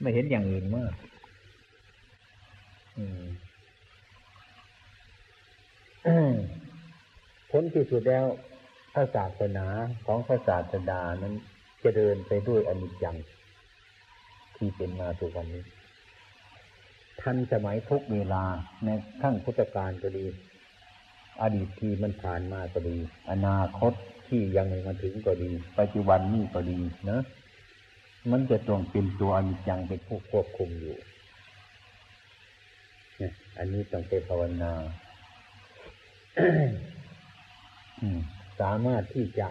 ไม่เห็นอย่างอื่นมากอืมผลที่สุดแล้วพระศาสนาของพระศาสดานั้นจเจริญไปด้วยอนิจจัง ที่เป็นมาทุกวันนี้ ทันสมัยทุกเวลาในขั้งพุทธกาลก็ดี อดีตที่มันผ่านมาก็ดี อนาคตที่ยังไม่มาถึงก็ดี ปัจจุบันนี้ก็ดีนะ มันจะต้องเป็นตัวอนิจจังเป็นผู้ควบคุมอยู่เนี่ยอันนี้ต้องไปภาวนาสามารถที่จะ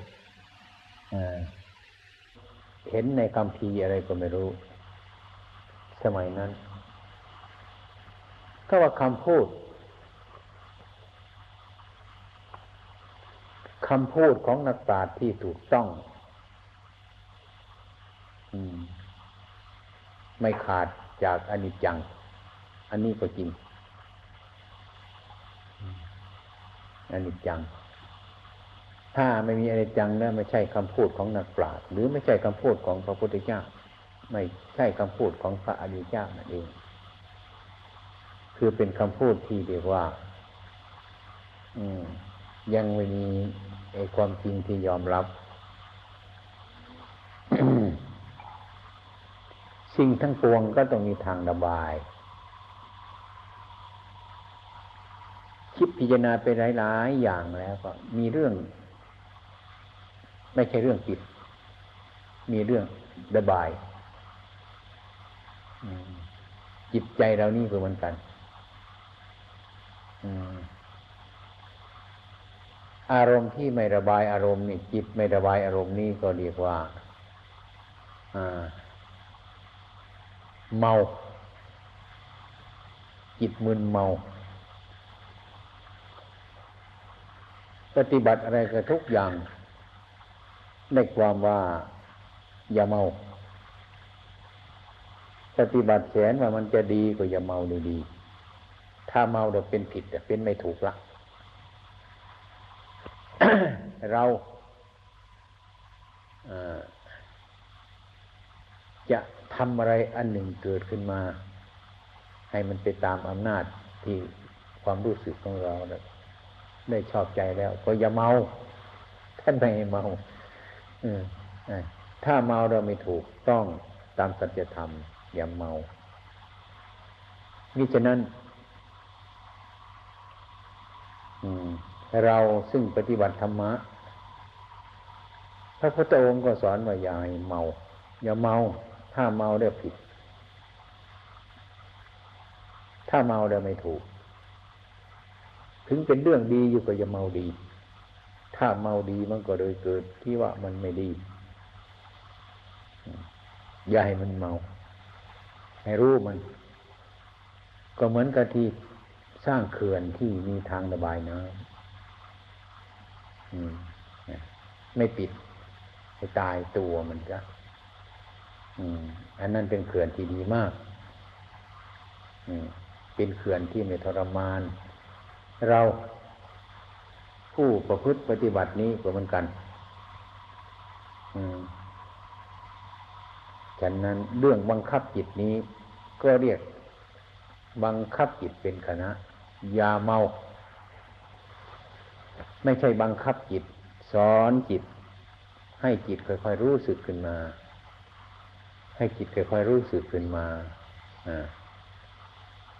เห็นในคำพีอะไรก็ไม่รู้ สมัยนั้น ก็ว่าคำพูดคำพูดของนักปราชญ์ที่ถูกต้อง ไม่ขาดจากอนิจจัง อันนี้ก็จริงอนิจจัง ถ้าไม่มีอนิจจังแล้วไม่ใช่คำพูดของนักปราชญ์หรือไม่ใช่คำพูดของพระพุทธเจ้า ไม่ใช่คำพูดของพระอริยเจ้านั่นเอง คือเป็นคำพูดที่เรียกว่า อืม ยังไม่มีไอความจริงที่ยอมรับ สิ่งทั้งปวงก็ต้องมีทางระบาย คิดพิจารณาไปหลายๆอย่างแล้วก็มีเรื่อง ไม่ใช่เรื่องจิต มีเรื่องระบายจิตใจเรานี่ก็เหมือนกันอารมณ์ที่ไม่ระบายอารมณ์นี่จิตไม่ระบายอารมณ์นี่ก็เรียกว่า เมา จิตมึนเมา ปฏิบัติอะไรก็ทุกอย่างในความว่าอย่าเมา ปฏิบัติแสนว่ามันจะดีก็อย่าเมาดีดี ถ้าเมาเดี๋ยวเป็นผิดเป็นไม่ถูกละเราจะ ทำอะไรอันหนึ่งเกิดขึ้นมา ให้มันไปตามอำนาจที่ความรู้สึกของเราได้ชอบใจแล้ว ก็อย่าเมา ท่านไม่เมาถ้าเมาเราไม่ถูกต้องตามสัจธรรม อย่าเมามิฉะนั้นเราซึ่งปฏิบัติธรรมะพระพุทธองค์ก็สอนว่าอย่าให้เมา อย่าเมา ถ้าเมาเรียผิด ถ้าเมาเรียไม่ถูก ถึงเป็นเรื่องดีอยู่ก็อย่าเมาดี ถ้าเมาดีมันก็เลยเกิดที่ว่ามันไม่ดี อย่าให้มันเมาให้รู้มัน ก็เหมือนกับที่สร้างเขื่อนที่มีทางระบายน้ำไม่ปิดให้ตายตัวมันจะ อันนั้นเป็นเขื่อนที่ดีมากเป็นเขื่อนที่ไม่ทรมาน เราผู้ประพฤติปฏิบัตินี้ก็เหมือนกันฉะนั้นเรื่องบังคับจิตนี้ ก็เรียกบังคับจิตเป็นคณะยาเมา ไม่ใช่บังคับจิต สอนจิต ให้จิตค่อยๆรู้สึกขึ้นมา ให้จิตค่อยๆรู้สึกขึ้นมา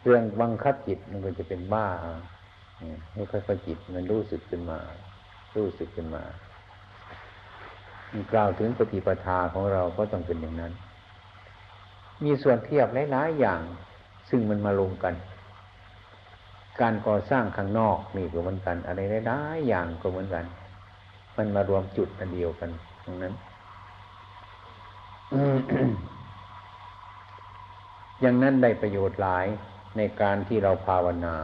เรื่องบังคับจิตมันก็จะเป็นบ้าให้ค่อยๆจิตมันรู้สึกขึ้นมา รู้สึกขึ้นมากล่าวถึงปฏิปทาของเราก็ต้องเป็นอย่างนั้น มีส่วนเทียบหลายๆอย่าง ซึ่งมันมาลงกัน การก่อสร้างข้างนอกนี่ก็เหมือนกัน อะไรได้ๆอย่างก็เหมือนกัน มันมารวมจุดอันเดียวกันตรงนั้น อย่างนั้นได้ประโยชน์หลายในการที่เราภาวนา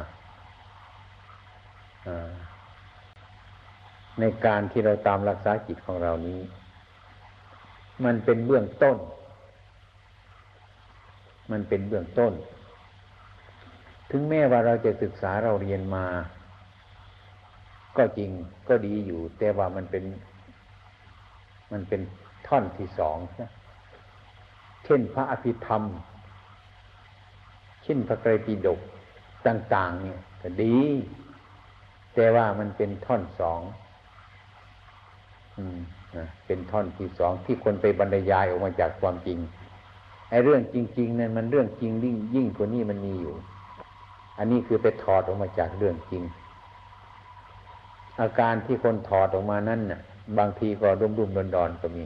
ในการที่เราตามรักษาจิตของเรานี้ มันเป็นเบื้องต้น มันเป็นเบื้องต้น ถึงแม้ว่าเราจะศึกษาเราเรียนมา ก็จริงก็ดีอยู่ แต่ว่ามันเป็น มันเป็นท่อนที่สองนะ เช่นพระอภิธรรมเช่นพระไตรปิฎกต่าง ๆ เนี่ยก็ดี แต่ว่ามันเป็นท่อนสองเป็นท่อนที่สองที่คนไปบรรยายออกมาจากความจริงไอ้เรื่องจริง ๆ นั้นมันเรื่องจริงยิ่งยิ่งกว่านี้มันมีอยู่ อันนี้คือไปถอดออกมาจากเรื่องจริง อาการที่คนถอดออกมานั้นน่ะ บางทีก็ดุมดุมดอนดอนก็มี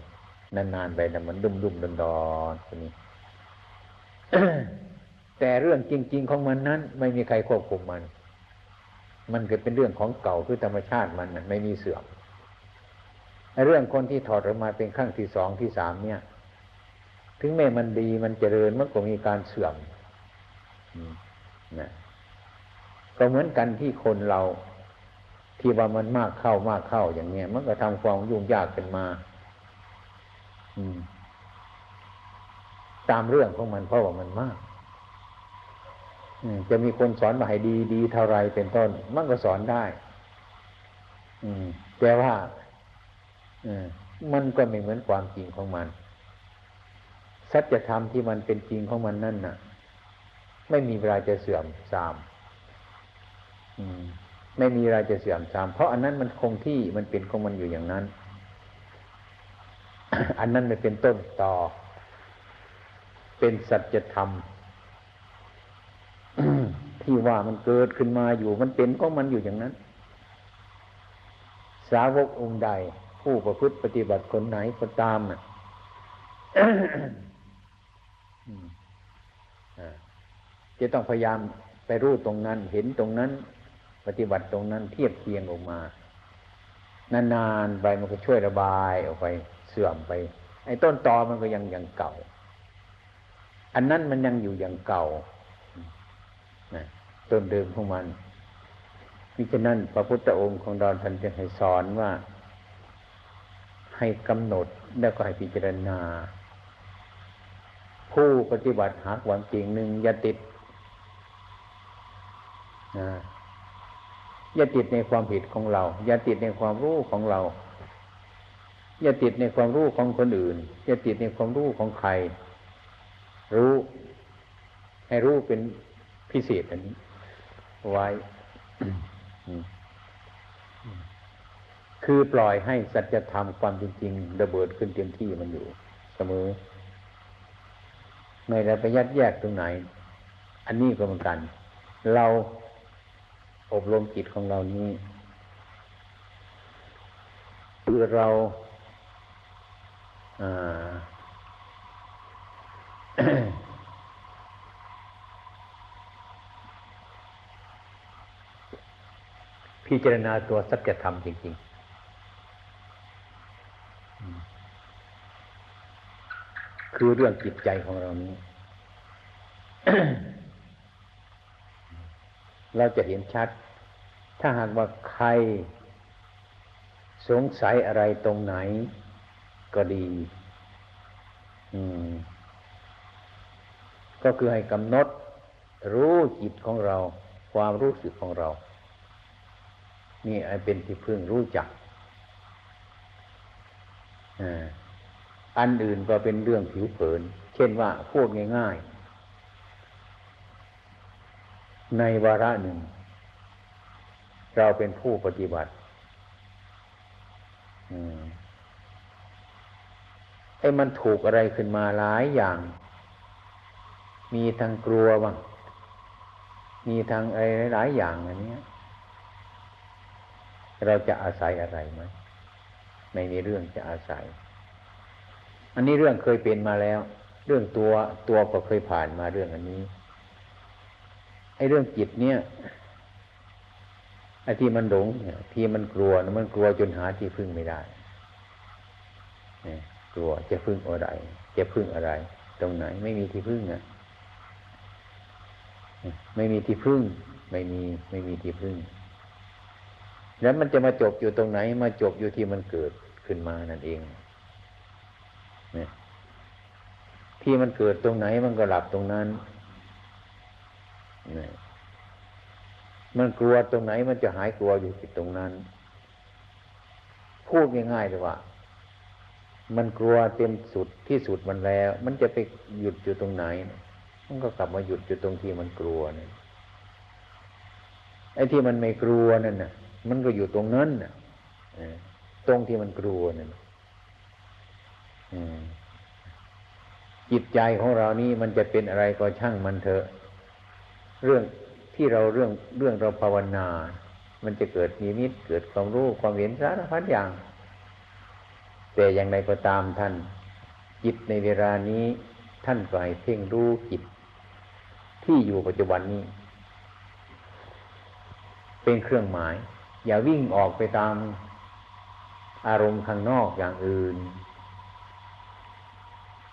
นานๆไปแต่มันดุมดุมดอนดอนก็มีแต่เรื่องจริง ๆ ของมันนั้น ไม่มีใครควบคุมมัน มันเกิดเป็นเรื่องของเก่าคือธรรมชาติมันไม่มีเสื่อมเรื่องคนที่ถอดออกมาเป็นขั้งที่สองที่สามเนี่ย ถึงแม้มันดีมันเจริญมันก็มีการเสื่อมนะก็เหมือนกันที่คนเราที่ว่ามันมากเข้ามากเข้าอย่างเนี้ย มันก็ทำความยุ่งยากขึ้นมา ตามเรื่องของมันเพราะว่ามันมากจะมีคนสอนมาให้ดีดีเท่าไรเป็นต้น มันก็สอนได้อืมแต่ว่ามันก็ไม่เหมือนความจริงของมัน สัจธรรมที่มันเป็นจริงของมันนั่นน่ะ ไม่มีเวลาจะเสื่อมทรามไม่มีเวลาจะเสื่อมทราม เพราะอันนั้นมันคงที่มันเป็นของมันอยู่อย่างนั้น อันนั้นไมันเป็นต้นต่อ เป็นสัจธรรมที่ว่ามันเกิดขึ้นมาอยู่มันเป็นของมันอยู่อย่างนั้น สาวกองค์ใด ผู้ประพฤติปฏิบัติคนไหนก็ตามน่ะจะต้องพยายามไปรู้ตรงนั้น เห็นตรงนั้น ปฏิบัติตรงนั้นเทียบเคียงออกมา นานๆไปมันก็ช่วยระบายออกไป เสื่อมไป ไอ้ต้นตอมันก็ยังยังเก่า อันนั้นมันยังอยู่อย่างเก่าต้นเดิมของมันมิฉะนั้นพระพุทธองค์ของดอนท่านจึงให้สอนว่า ให้กำหนดแล้วก็ให้พิจารณา ผู้ปฏิบัติหาความจริงหนึ่งอย่าติดนะอย่าติดในความผิดของเรา อย่าติดในความรู้ของเรา อย่าติดในความรู้ของคนอื่น อย่าติดในความรู้ของใคร รู้ ให้รู้เป็นพิเศษอันนี้ ไว้ คือปล่อยให้สัจธรรมความจริงๆระเบิดขึ้นเต็มที่มันอยู่ เสมอไม่ได้ไปยัดแยกตรงไหน อันนี้ก็เหมือนกัน เราอบรมจิตของเรานี้คือเรา พิจารณาตัวสัจธรรมจริง ๆ คือเรื่องจิตใจของเรานี้ เราจะเห็นชัด ถ้าหากว่าใคร สงสัยอะไรตรงไหน ก็ดี อืม ก็คือให้กำหนด รู้จิตของเรา ความรู้สึกของเรา นี่เป็นที่พึ่งรู้จักอันอื่นก็เป็นเรื่องผิวเผิน เช่นว่าพูดง่าย ๆ ในวาระหนึ่ง เราเป็นผู้ปฏิบัติ ไอ้มันถูกอะไรขึ้นมาหลายอย่าง มีทางกลัวบ้าง มีทางอะไรหลายอย่างอันนี้เราจะอาศัยอะไรไหมไม่มีเรื่องจะอาศัย อันนี้เรื่องเคยเป็นมาแล้ว เรื่องตัวตัวก็เคยผ่านมาเรื่องอันนี้ไอ้เรื่องจิตเนี่ยไอ้ที่มันหลงเนี่ยที่มันกลัว มันกลัวจนหาที่พึ่งไม่ได้ ลัวจะพึ่งอะไรจะพึ่งอะไร ตรงไหน ไม่มีที่พึ่งอะไม่มีที่พึ่ง ไม่มีไม่มีที่พึ่ง แล้วมันจะมาจบอยู่ตรงไหน มาจบอยู่ที่มันเกิดขึ้นมานั่นเองเนี่ยที่มันเกิดตรงไหนมันก็หลับตรงนั้นเนี่ยมันกลัวตรงไหนมันจะหายกลัวอยู่ที่ตรงนั้น พูดง่ายๆเลยว่า มันกลัวเต็มสุดที่สุดมันแล้ว มันจะไปหยุดอยู่ตรงไหน มันก็กลับมาหยุดอยู่ตรงที่มันกลัวนี่ไอ้ที่มันไม่กลัวนั่นน่ะ มันก็อยู่ตรงนั้นน่ะตรงที่มันกลัวนั่นจิตใจของเรานี่มันจะเป็นอะไรก็ช่างมันเถอะ เรื่องที่เราเรื่องเรื่องเราภาวนา มันจะเกิดมีมิตเกิดความรู้ความเห็นสารพัดอย่าง แต่อย่างไรก็ตามท่าน จิตในเวลานี้ท่านก็ให้เพ่งรู้จิต ที่อยู่ปัจจุบันนี้ เป็นเครื่องหมาย อย่าวิ่งออกไปตามอารมณ์ข้างนอกอย่างอื่น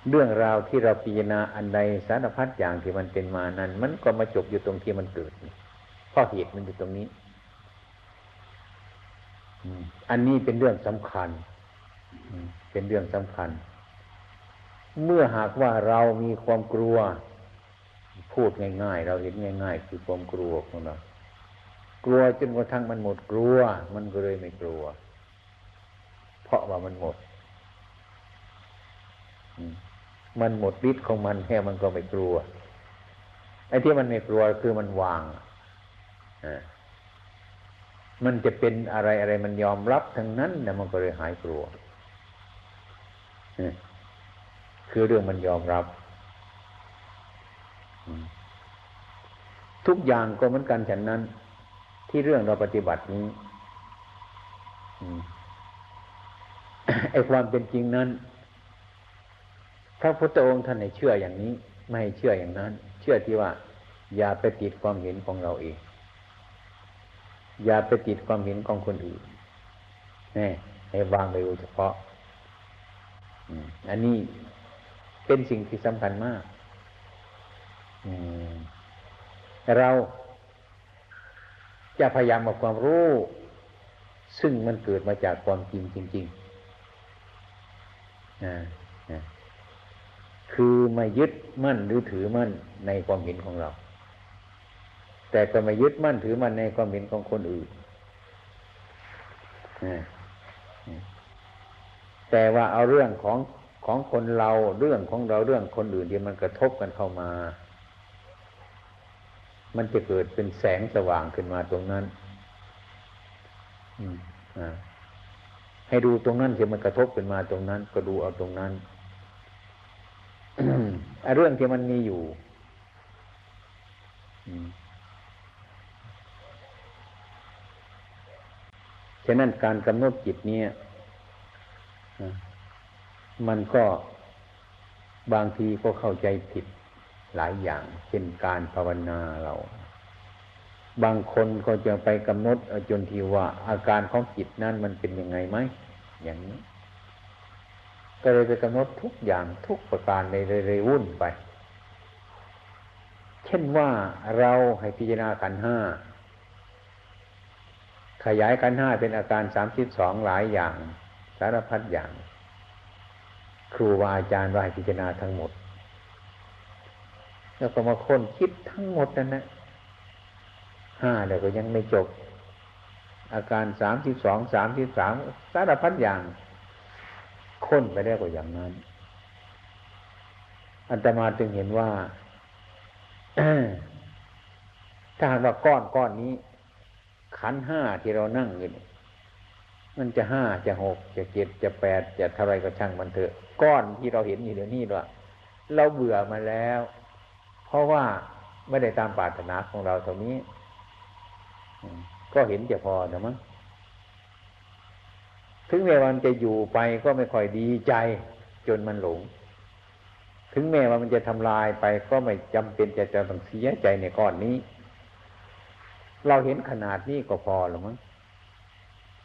เรื่องราวที่เราพิจารณาอันใดสารพัดอย่างที่มันเป็นมานั้น มันก็มาจบอยู่ตรงที่มันเกิดเพราะเหตุมันอยู่ตรงนี้อันนี้เป็นเรื่องสำคัญ เป็นเรื่องสำคัญ เมื่อหากว่าเรามีความกลัว พูดง่าย ๆ เราเห็นง่าย ๆ คือความกลัวของเรากลัวจนกระทั่งมันหมดกลัว มันก็เลยไม่กลัว เพราะว่ามันหมด มันหมดฤทธิ์ของมันแค่มันก็ไม่กลัวไอ้ที่มันไม่กลัวคือมันวางมันจะเป็นอะไรอะไรมันยอมรับทั้งนั้นนะมันก็เลยหายกลัว คือเรื่องมันยอมรับ ทุกอย่างก็เหมือนกันฉันนั้น ที่เรื่องเราปฏิบัตินี้ไอ้ความเป็นจริงนั้น พระพุทธองค์ท่านให้เชื่ออย่างนี้ ไม่ให้เชื่ออย่างนั้น เชื่อที่ว่า อย่าไปติดความเห็นของเราเอง อย่าไปติดความเห็นของคนอื่นนี่ให้วางไปโดยเฉพาะ อันนี้เป็นสิ่งที่สำคัญมากเราจะพยายามเอาความรู้ ซึ่งมันเกิดมาจากความจริงจริงๆคือมายึดมั่นหรือถือมั่นในความเห็นของเรา แต่ก็มายึดมั่นถือมั่นในความเห็นของคนอื่น แต่ว่าเอาเรื่องของของคนเราเรื่องของเราเรื่องคนอื่นที่มันกระทบกันเข้ามา มันจะเกิดเป็นแสงสว่างขึ้นมาตรงนั้นให้ดูตรงนั้นที่มันกระทบขึ้นมาตรงนั้น ก็ดูเอาตรงนั้นเรื่องที่มันมีอยู่ฉะนั้นการกำหนดจิตเนี่ย มันก็บางทีก็เข้าใจผิดหลายอย่าง เช่นการภาวนาเรา บางคนก็จะไปกำหนดจนทีว่า อาการของจิตนั้นมันเป็นยังไงไหมอย่างนี้ ก็เลยไปกำหนดทุกอย่างทุกประการในเรยวุ่นไป เช่นว่าเราให้พิจารณาขันห้าขยายขันห้าเป็นอาการสามสิบสองหลายอย่างารพัดอย่าง ครูบาอาจารย์วาให้พิจารณาทั้งหมด แล้วก็มาค้นคิดทั้งหมดนั่นนะห้าเดี๋ยวก็ยังไม่จบ อาการสามสิบสองสามสิบสามสารพัดอย่าง ค้นไปได้กว่าอย่างนั้นอันตมาจึงเห็นว่าถ้าหากว่าก้อนก้อนนี้ ขันห้าที่เรานั่งอยู่นี่ มันจะห้าจะหกจะเจ็ดจะแปดจะเท่าไรก็ช่างมันเถอะ ก้อนที่เราเห็นอยู่เดี๋ยวนี้ว่าเราเบื่อมาแล้ว เพราะว่าไม่ได้ตามปรารถนาของเราตรงนี้ก็เห็นจะพอนะมั้งถึงแม้วันจะอยู่ไปก็ไม่ค่อยดีใจ จนมันหลง ถึงแม้ว่ามันจะทำลายไปก็ไม่จำเป็นจะจะต้องเสียใจในก้อนนี้ เราเห็นขนาดนี้ก็พอหรือมั้ง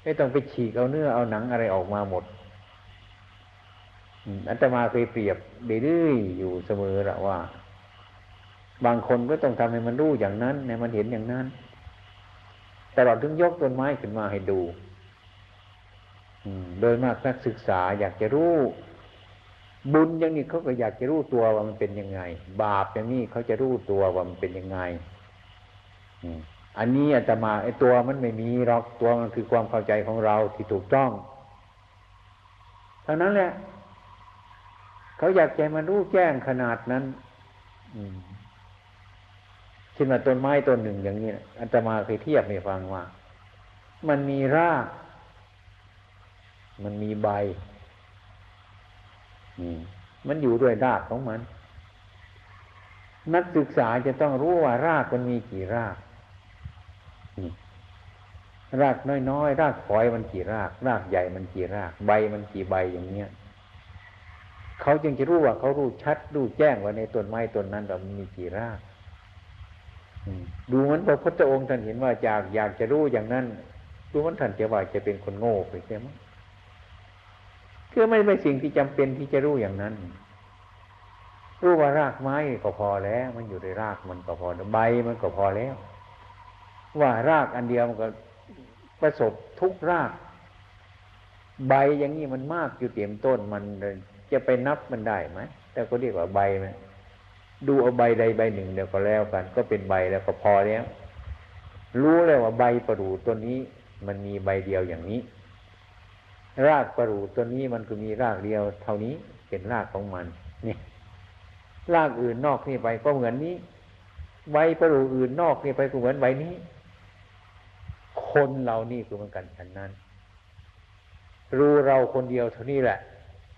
ไม่ต้องไปฉีกเอาเนื้อเอาหนังอะไรออกมาหมดอันตมาเคยเปรียบเรื่อยอยู่เสมอละว่า บางคนก็ต้องทำให้มันรู้อย่างนั้นให้มันเห็นอย่างนั้นแต่เราถึงยกต้นไม้ขึ้นมาให้ดูโดยมากนักศึกษาอยากจะรู้ บุญอย่างนี้เขาก็อยากจะรู้ตัวว่ามันเป็นยังไง บาปอย่างนี้เขาจะรู้ตัวว่ามันเป็นยังไง อันนี้อาตมาไอ้ตัวมันไม่มีหรอกตัวมันคือความเข้าใจของเราที่ถูกต้องเท่านั้นแหละเขาอยากใจมันรู้แจ้งขนาดนั้น อืมช่นว่าต้นไม้ต้นหนึ่งอย่างนี้อัตมาเคยเทียบให้ฟังว่า มันมีราก มันมีใบมันอยู่ด้วยรากของมัน นักศึกษาจะต้องรู้ว่ารากมันมีกี่ราก รากน้อยๆรากฝอยมันกี่ราก รากใหญ่มันกี่ราก ใบมันกี่ใบอย่างเนี้ยเขาจึงจะรู้ว่าเขารู้ชัดรู้แจ้งว่าในต้นไม้ต้นนั้นเรามีกี่รากดูเหมือนพระพุทธองค์ท่านเห็นว่าอยากอยากจะรู้อย่างนั้นดูมันท่านจะว่าจะเป็นคนโง่ไปใช่ไหมคือไม่ไม่สิ่งที่จำเป็นที่จะรู้อย่างนั้น รู้ว่ารากไม้ก็พอแล้ว มันอยู่ในรากมันก็พอใบมันก็พอแล้ว ว่ารากอันเดียวมันก็ประสบทุกราก ใบอย่างนี้มันมากอยู่เต็มต้นมันจะไปนับมันได้ไหมแต่ก็เรียกว่าใบไหมดูเอาใบใดใบหนึ่งเดี๋ยวก็แล้วกัน ก็เป็นใบแล้วก็พอแล้วรู้แล้วว่าใบประดู่ตัวนี้มันมีใบเดียวอย่างนี้ รากประดู่ตัวนี้มันก็มีรากเดียว เท่านี้เป็นรากของมันนี่รากอื่นนอกนี่ไปก็เหมือนนี้ใบประดู่อื่นนอกนี่ไปก็เหมือนใบนี้ คนเรานี่คือเหมือนกันฉันนั้น รู้เราคนเดียวเท่านี้แหละ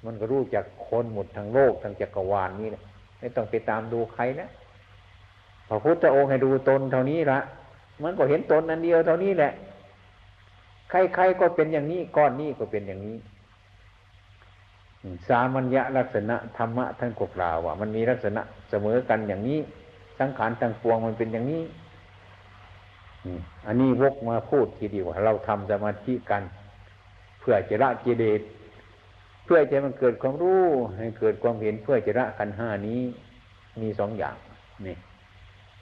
มันก็รู้จากคนหมดทั้งโลกทั้งจักรวาลนี้แหละไม่ต้องไปตามดูใครนะพระพุทธองค์ให้ดูตนเท่านี้ละมันก็เห็นตนอันเดียวเท่านี้แหละ ใครๆก็เป็นอย่างนี้ก้อนนี้ก็เป็นอย่างนี้สามัญญลักษณะธรรมะท่านกกล่าวว่ามันมีลักษณะเสมอกันอย่างนี้ สังขารทั้งปวงมันเป็นอย่างนี้ อันนี้วกมาพูดทีเดียวเราทำสมาธิกัน เพื่อจะละกิเลสเพื่อจะมันเกิดความรู้ให้เกิดความเห็นเพื่อจะละขันห้านี้มีสองอย่างนี่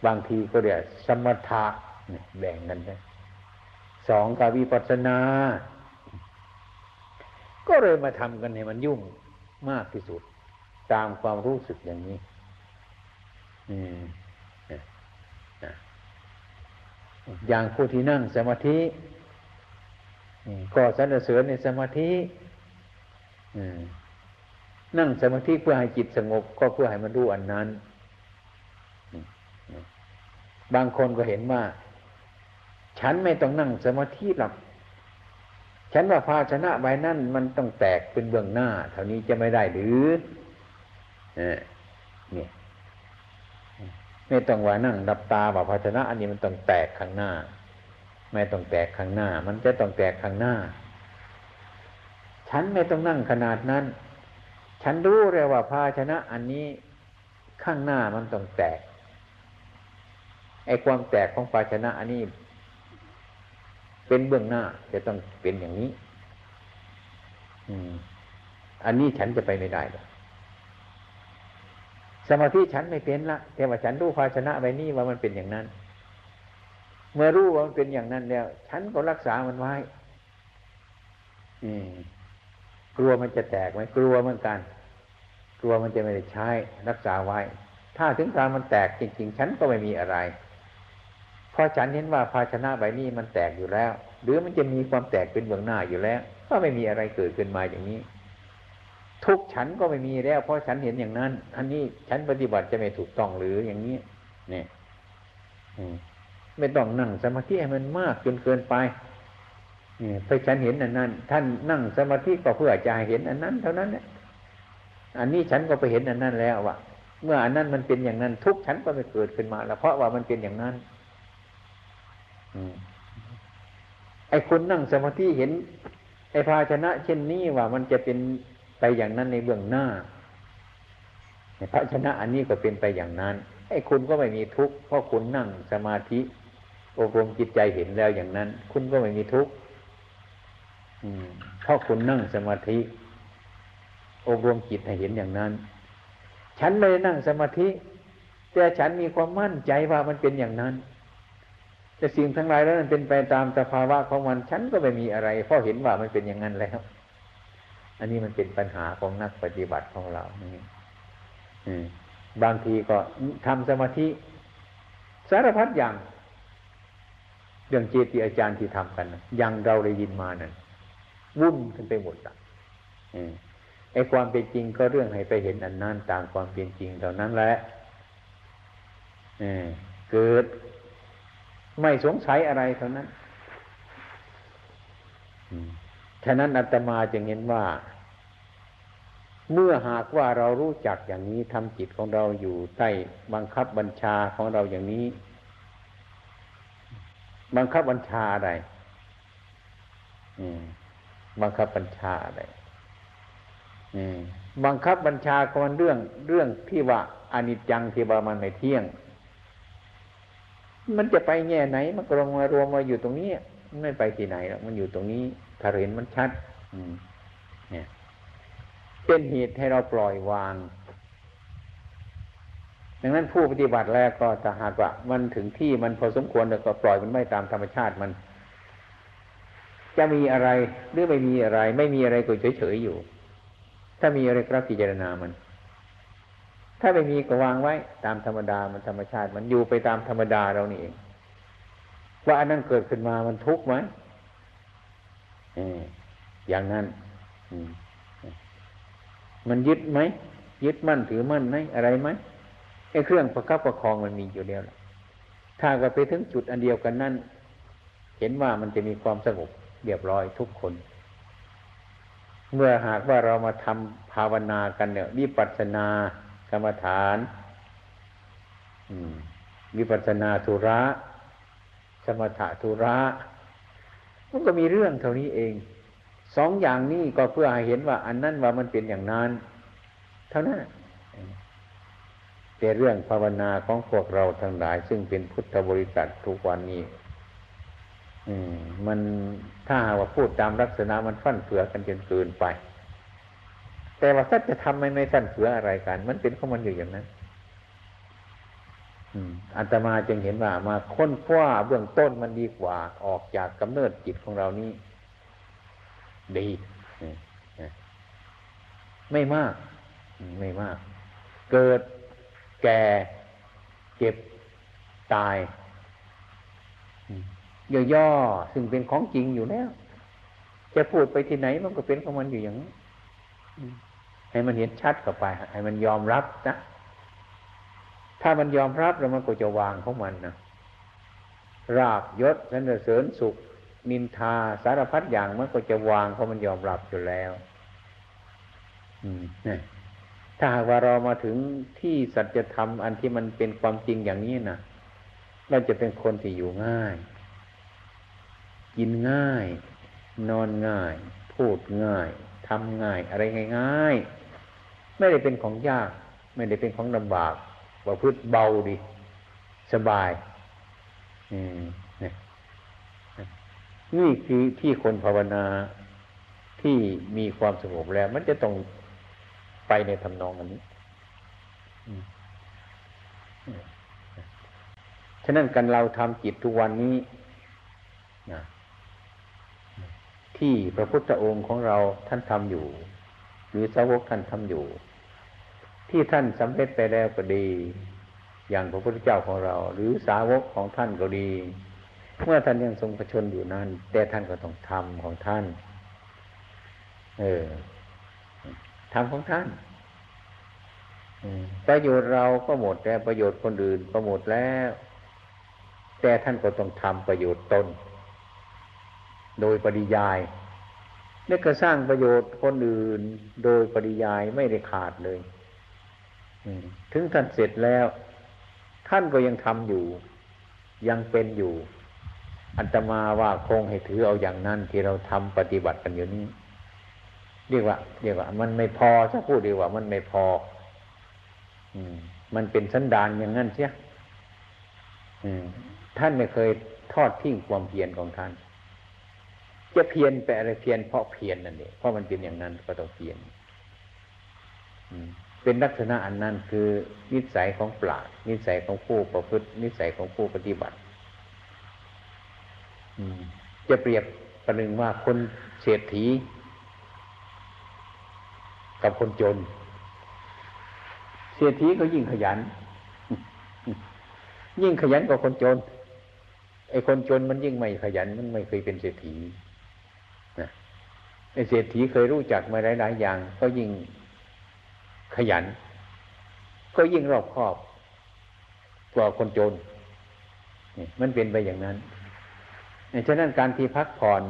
บางทีก็เรียกสมถะนี่แบ่งกันได้สองกาวิปัสนา ก็เลยมาทำกันให้มันยุ่งมากที่สุด ตามความรู้สึกอย่างนี้ อืม อย่างผู้ที่นั่งสมาธิก็สรรเสริญในสมาธินั่งสมาธิเพื่อให้จิตสงบ ก็เพื่อให้มันรู้อันนั้น บางคนก็เห็นว่า ฉันไม่ต้องนั่งสมาธิหรอกฉันว่าภาชนะใบนั้นมันต้องแตกเป็นเบื้องหน้า เท่านี้จะไม่ได้หรือเนี่ย ไม่ต้องว่านั่งดับตาว่าภาชนะ อันนี้มันต้องแตกข้างหน้า ไม่ต้องแตกข้างหน้า มันจะต้องแตกข้างหน้า ฉันไม่ต้องนั่งขนาดนั้น ฉันรู้เลยว่าภาชนะ อันนี้ข้างหน้ามันต้องแตกไอ้ความแตกของภาชนะ อันนี้ เป็นเบื้องหน้า จะต้องเป็นอย่างนี้ อืม อันนี้ฉันจะไปไม่ได้หรอก สมาธิฉันไม่เป็นละแต่ว่าฉันรู้ภาชนะใบนี้ว่ามันเป็นอย่างนั้น เมื่อรู้ว่ามันเป็นอย่างนั้นแล้ว ฉันก็รักษามันไว้อืมกลัวมันจะแตกไหมกลัวเหมือนกัน กลัวมันจะไม่ได้ใช้รักษาไว้ ถ้าถึงการมันแตกจริง ๆ ฉันก็ไม่มีอะไร เพราะฉันเห็นว่าภาชนะใบนี้มันแตกอยู่แล้ว หรือมันจะมีความแตกเป็นเบื้องหน้าอยู่แล้ว ก็ไม่มีอะไรเกิดขึ้นมาอย่างนี้ ทุกฉันก็ไม่มีแล้ว เพราะฉันเห็นอย่างนั้น อันนี้ฉันปฏิบัติจะไม่ถูกต้องหรืออย่างนี้ เนี่ยไม่ต้องนั่งสมาธิให้มันมากจนเกินไปเพื่อฉันเห็นอันนั้น ท่านนั่งสมาธิก็เพื่อจะเห็นอันนั้น เท่านั้นเนี่ยอันนี้ฉันก็ไปเห็นอันนั้นแล้วว่าเมื่ออันนั้นมันเป็นอย่างนั้น ทุกฉันก็ไม่เกิดขึ้นมา แล้ว เพราะว่ามันเป็นอย่างนั้นไอ้คนนั่งสมาธิเห็น ไอ้ภาชนะ เช่นนี้ว่ามันจะเป็น ไปอย่างนั้นในเบื้องหน้าภาชนะอันนี้ก็เป็นไปอย่างนั้นไอ้คุณก็ไม่มีทุกข์เพราะคุณนั่งสมาธิอบรมจิตใจเห็นแล้วอย่างนั้น คุณก็ไม่มีทุกข์เพราะคุณนั่งสมาธิ อบรมจิตให้เห็นอย่างนั้น ฉันไม่ได้นั่งสมาธิ แต่ฉันมีความมั่นใจว่ามันเป็นอย่างนั้น แต่สิ่งทั้งหลายแล้วมันเป็นไปตามสภาวะของมัน ฉันก็ไม่มีอะไร เพราะเห็นว่ามันเป็นอย่างนั้นแล้ว อันนี้มันเป็นปัญหาของนักปฏิบัติของเรานี่บางทีก็ทำสมาธิ สารพัดอย่าง เรื่องเจติอาจารย์ที่ทำกันอยังเราได้ยินมานั่นวุ่นกันไปหมดอะไอ้ความเป็นจริงก็เรื่องให้ไปเห็นอันนั้นตามความเป็นจริงเท่านั้นแหละเกิดไม่สงสัยอะไรเท่านั้น ฉะนั้นอาตมาจึงเห็นว่า เมื่อหากว่าเรารู้จักอย่างนี้ทำจิตของเราอยู่ใต้บังคับบัญชาของเราอย่างนี้ บังคับบัญชาอะไรบังคับบัญชาอะไรบังคับบัญชาก็มันเรื่องเรื่องที่ว่าอนิจจังที่ว่ามันไม่เที่ยง มันจะไปแง่ไหนมันก็ลงมารวมมาอยู่ตรงนี้ มันไม่ไปที่ไหนหรอกมันอยู่ตรงนี้ถ้าเห็นมันชัดเนี่ย เป็นเหตุให้เราปล่อยวาง ดังนั้นผู้ปฏิบัติแล้วก็ถ้าหากว่า มันถึงที่มันพอสมควรแล้วก็ปล่อยมันไม่ตามธรรมชาติมัน จะมีอะไรหรือไม่มีอะไร ไม่มีอะไรก็เฉยๆอยู่ ถ้ามีอะไรก็พิจารณามัน ถ้าไม่มีก็วางไว้ ตามธรรมดามันธรรมชาติ มันอยู่ไปตามธรรมดาเรานี่เอง ว่าอันนั้นเกิดขึ้นมามันทุกข์ไหมอย่างนั้นมันยึดไหมยึดมั่นถือมั่นไหมอะไรไหมไอ้เครื่องประคับประคองมันมีอยู่แล้วถ้าก็ไปถึงจุดอันเดียวกันนั้นเห็นว่ามันจะมีความสงบเรียบร้อยทุกคน เมื่อหากว่าเรามาทำภาวนากันเนี่ยวิปัสสนากรรมฐานวิปัสสนาธุระ มถะธุระมันก็มีเรื่องเท่านี้เอง สองอย่างนี้ก็เพื่อให้เห็นว่า อันนั้นว่ามันเป็นอย่างนั้น เท่านั้นเป็นเรื่องภาวนาของพวกเราทั้งหลาย ซึ่งเป็นพุทธบริษัททุกวันนี้มันถ้าว่าพูดตามลักษณะมันฟั่นเฟือกันจนเกินไป แต่ว่าถ้าจะทำไม่ไม่ฟั่นเฟืออะไรกัน มันเป็นของมันอยู่อย่างนั้น อัตมาจึงเห็นว่ามาค้นคว้าเบื้องต้นมันดีกว่าออกจากกำเนิดจิตของเรานี้ดีไม่มาก ไม่มาก เกิดแก่เจ็บตายย่อๆซึ่งเป็นของจริงอยู่แล้ว จะพูดไปที่ไหนมันก็เป็นของมันอยู่อย่างนี้ให้มันเห็นชัดเข้าไป ให้มันยอมรับนะ ถ้ามันยอมรับแล้วมันก็จะวางของมันนะราบยศสรรเสริญสุข นินทาสารพัดอย่างมันก็จะวางเพราะมันยอมรับอยู่แล้ว อืมเนี่ยถ้าหากว่าเรามาถึงที่สัจธรรมอันที่มันเป็นความจริงอย่างนี้นะเราจะเป็นคนที่อยู่ง่าย กินง่าย นอนง่าย พูดง่ายทำง่าย อะไรง่ายๆไม่ได้เป็นของยาก ไม่ได้เป็นของลำบาก ประพฤติเบาดี สบายนี่นี่คือที่คนภาวนาที่มีความสงบแล้ว มันจะต้องไปในทำนองอันนี้ฉะนั้นกันเราทำจิตทุกวันนี้ที่พระพุทธองค์ของเราท่านทำอยู่ หรือสาวกท่านทำอยู่ ที่ท่านสำเร็จไปแล้วก็ดี อย่างพระพุทธเจ้าของเรา หรือสาวกของท่านก็ดี เมื่อท่านยังทรงประชนอยู่นั้น แต่ท่านก็ต้องทำของท่าน เออทำของท่านประโยชน์เราก็หมดแล้วประโยชน์คนอื่นก็หมดแล้ว แต่ท่านก็ต้องทำประโยชน์ตน โดยปริยายนี่ก็สร้างประโยชน์คนอื่น โดยปริยายไม่ได้ขาดเลย ถึงท่านเสร็จแล้ว ท่านก็ยังทำอยู่ ยังเป็นอยู่ อันตมาว่าคงให้ถือเอาอย่างนั้นที่เราทำปฏิบัติกันอยู่นี้เรียกว่าเรียกว่า มันไม่พอถ้าพูดดีกว่า มันไม่พอ อืม มันเป็นสันดานอย่างนั้นเสียท่านไม่เคยทอดทิ้งความเพียรของท่าน จะเพียรไปอะไรเพียรเพราะเพียรนั่นเองเพราะมันเป็นอย่างนั้นก็ต้องเพียรอืม เป็นลักษณะอันนั้นคือนิสัยของปราชนิสัยของผู้ประพฤติ นิสัยของผู้ปฏิบัติจะเปรียบประหนึ่งว่าคนเศรษฐี กับคนจน เศรษฐีก็ยิ่งขยัน ยิ่งขยันกว่าคนจนไอ้คนจนมันยิ่งไม่ขยันมันไม่เคยเป็นเศรษฐีนะไอ้เศรษฐีเคยรู้จักมาหลายๆอย่าง ก็ยิ่ง ขยัน ก็ยิ่งรอบคอบกว่าคนจนนี่มันเป็นไปอย่างนั้นฉะนั้นการที่พักผ่อน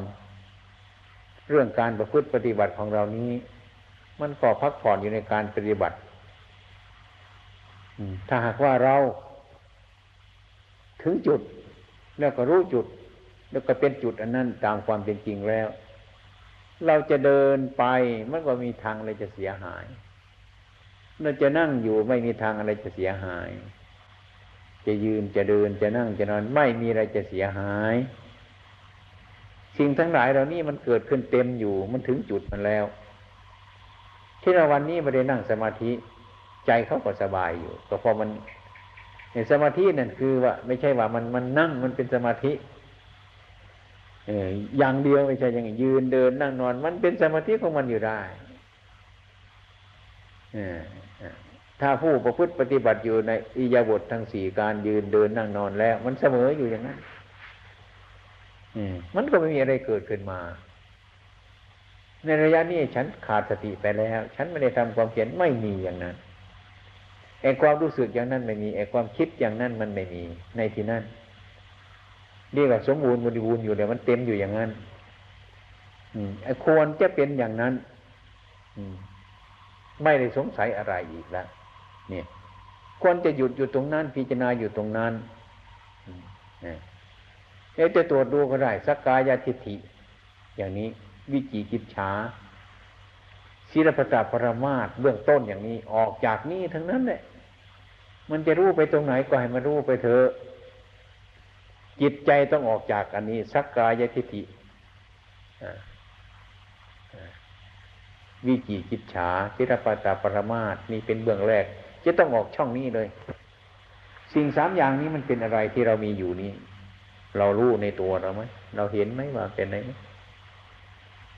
เรื่องการประพฤติปฏิบัติของเรานี้ มันก็พักผ่อนอยู่ในการปฏิบัติถ้าหากว่าเรา ถึงจุดแล้วก็รู้จุด แล้วก็เป็นจุดอันนั้นตามความเป็นจริงแล้ว เราจะเดินไปมันก็มีทางอะไรจะเสียหาย เราจะนั่งอยู่ไม่มีทางอะไรจะเสียหาย จะยืนจะเดินจะนั่งจะนอนไม่มีอะไรจะเสียหาย สิ่งทั้งหลายเหล่านี้มันเกิดขึ้นเต็มอยู่มันถึงจุดมันแล้ว ที่เราวันนี้ไม่ได้นั่งสมาธิ ใจเขาก็สบายอยู่ก็พอมันในสมาธินั่นคือว่า ไม่ใช่ว่ามันมันนั่งมันเป็นสมาธิเอออย่างเดียวไม่ใช่อย่างยืนเดินนั่งนอน มันเป็นสมาธิของมันอยู่ได้ ถ้าผู้ประพฤติปฏิบัติอยู่ในอิยาบททั้งสี่การยืนเดินนั่งนอนแล้ว มันเสมออยู่อย่างนั้นมันก็ไม่มีอะไรเกิดขึ้นมา ในระยะนี้ฉันขาดสติไปแล้ว ฉันไม่ได้ทำความเพียรไม่มีอย่างนั้นไอ้ความรู้สึกอย่างนั้นไม่มีไอ้ความคิดอย่างนั้นมันไม่มีในที่นั้นเรียกว่าสมบูรณ์บริบูรณ์อยู่เลยมันเต็มอยู่อย่างนั้นอืมไอ้ควรจะเป็นอย่างนั้น อืม ไม่ได้สงสัยอะไรอีกแล้ว เนี่ยควรจะหยุดอยู่ตรงนั้น พิจารณาอยู่ตรงนั้นเอ๊ะจะตรวจดูก็ได้สักกายทิฏฐิ อย่างนี้ วิจิกิจฉาศีลปตาปรมาตเบื้องต้นอย่างนี้ออกจากนี้ทั้งนั้นแหละมันจะรู้ไปตรงไหนก็ให้มันรู้ไปเถอะจิตใจต้องออกจากอันนี้ สักกายทิฏฐิวิจิกิจฉาศิรปตาปรมาตนี่เป็นเบื้องแรก จะต้องออกช่องนี้เลย สิ่งสามอย่างนี้มันเป็นอะไรที่เรามีอยู่นี้ เรารู้ในตัวเราไหมเราเห็นไหมว่าเป็นไหน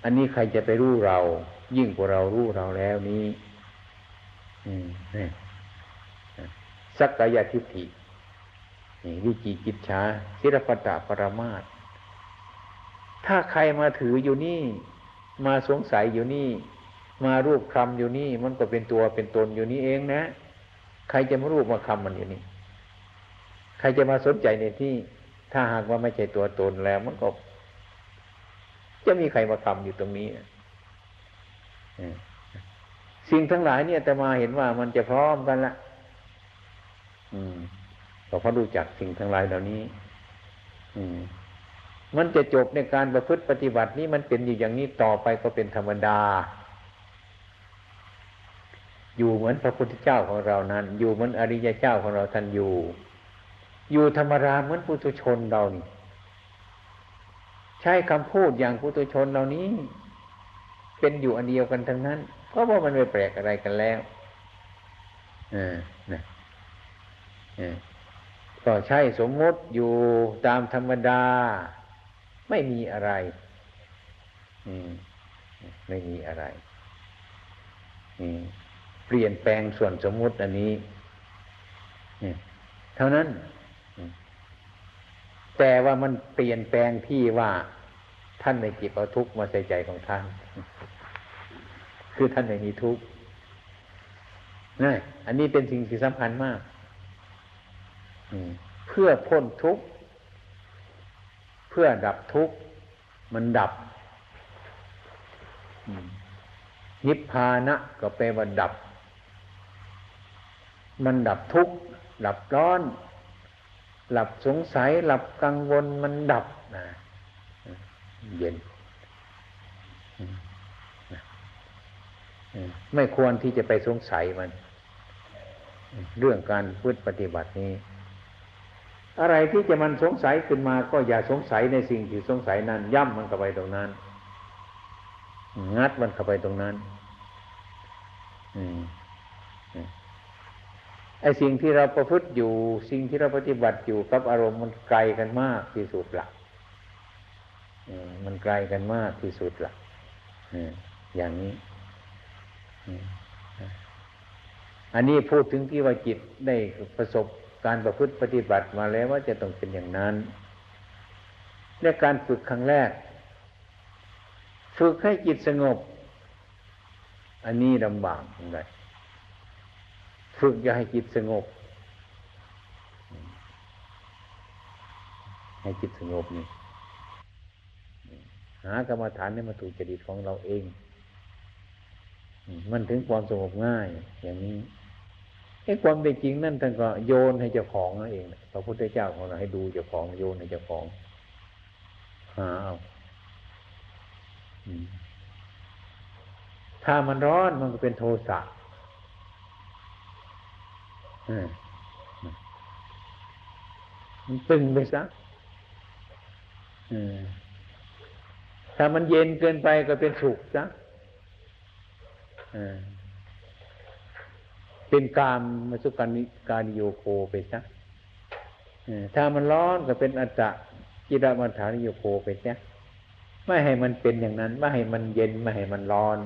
อันนี้ใครจะไปรู้เรา ยิ่งกว่าเรารู้เราแล้วนี้ อืมนี่สักกายทิฏฐินี่วิจิกิจฉาศิรปตาปรมาตถ้าใครมาถืออยู่นี่ มาสงสัยอยู่นี่ มารูปคำอยู่นี่ มันก็เป็นตัวเป็นตนอยู่นี่เองนะ ใครจะมารูปมาคำมันอยู่นี่ใครจะมาสนใจในที่ ถ้าหากว่าไม่ใช่ตัวตนแล้ว มันก็ จะมีใครมาคำอยู่ตรงนี้สิ่งทั้งหลายเนี่ยแต่มาเห็นว่ามันจะพร้อมกันละอืมเพราะรู้จักสิ่งทั้งหลายเหล่านี้ อืมมันจะจบในการประพฤติปฏิบัตินี้มันเป็นอยู่อย่างนี้ต่อไปก็เป็นธรรมดา อยู่เหมือนพระพุทธเจ้าของเรานั้น อยู่เหมือนอริยเจ้าของเราท่านอยู่ อยู่ธรรมราเหมือนปุถุชนเรานี่ใช้คำพูดอย่างปุถุชนเหล่านี้ เป็นอยู่อันเดียวกันทั้งนั้นเพราะว่ามันไม่แปลกอะไรกันแล้วอนะก็ใช่สมมติอยู่ตามธรรมดา ไม่มีอะไร อืม ไม่มีอะไร อืม ปลี่ยนแปลงส่วนสมมุติอันนี้เท่านั้น แต่ว่ามันเปลี่ยนแปลงที่ว่าท่านไม่จิบเอาทุกข์มาใส่ใจของท่าน คือท่านไม่มีทุกข์นี่อันนี้เป็นสิ่งที่สำคัญมากเพื่อพ้นทุกข์เพื่อดับทุกข์มันดับนิพพานะก็แปลว่าดับ มันดับทุกข์ดับร้อน หลับสงสัย หลับกังวลมันดับนะเย็น ไม่ควรที่จะไปสงสัยมัน เรื่องการพูดปฏิบัตินี้ อะไรที่จะมันสงสัยขึ้นมาก็อย่าสงสัยในสิ่งที่สงสัยนั้น ย่ำมันเข้าไปตรงนั้น งัดมันเข้าไปตรงนั้น อืม ไอ้สิ่งที่เราประพฤติอยู่ สิ่งที่เราปฏิบัติอยู่กับอารมณ์มันไกลกันมากที่สุดละมันไกลกันมากที่สุดละอย่างนี้ อันนี้พูดถึงที่ว่าจิตได้ประสบการประพฤติปฏิบัติมาแล้วว่าจะต้องเป็นอย่างนั้นในการฝึกครั้งแรกฝฝึกให้จิตสงบ อันนี้ลำบากเหมือนกัน ฝึกอย่าให้จิตสงบ ให้จิตสงบนี่หากรรมฐานนี่มาถูกจริตของเราเอง มันถึงความสงบง่าย อย่างนี้ไอ้ความเป็นจริงนั่นท่านก็โยนให้เจ้าของนั่นเองพระพุทธเจ้าของเราให้ดูเจ้าของโยนให้เจ้าของหาเอาถ้ามันร้อนมันก็เป็นโทสะ มันตึงไปซะถ้ามันเย็นเกินไปก็เป็นสุขซะเป็นกามมาสุการนิการโยโคไปซะถ้ามันร้อนก็เป็นอัตตะกิรมัฐานโยโคไปซะไม่ให้มันเป็นอย่างนั้น ไม่ให้มันเย็นไม่ให้มันร้อน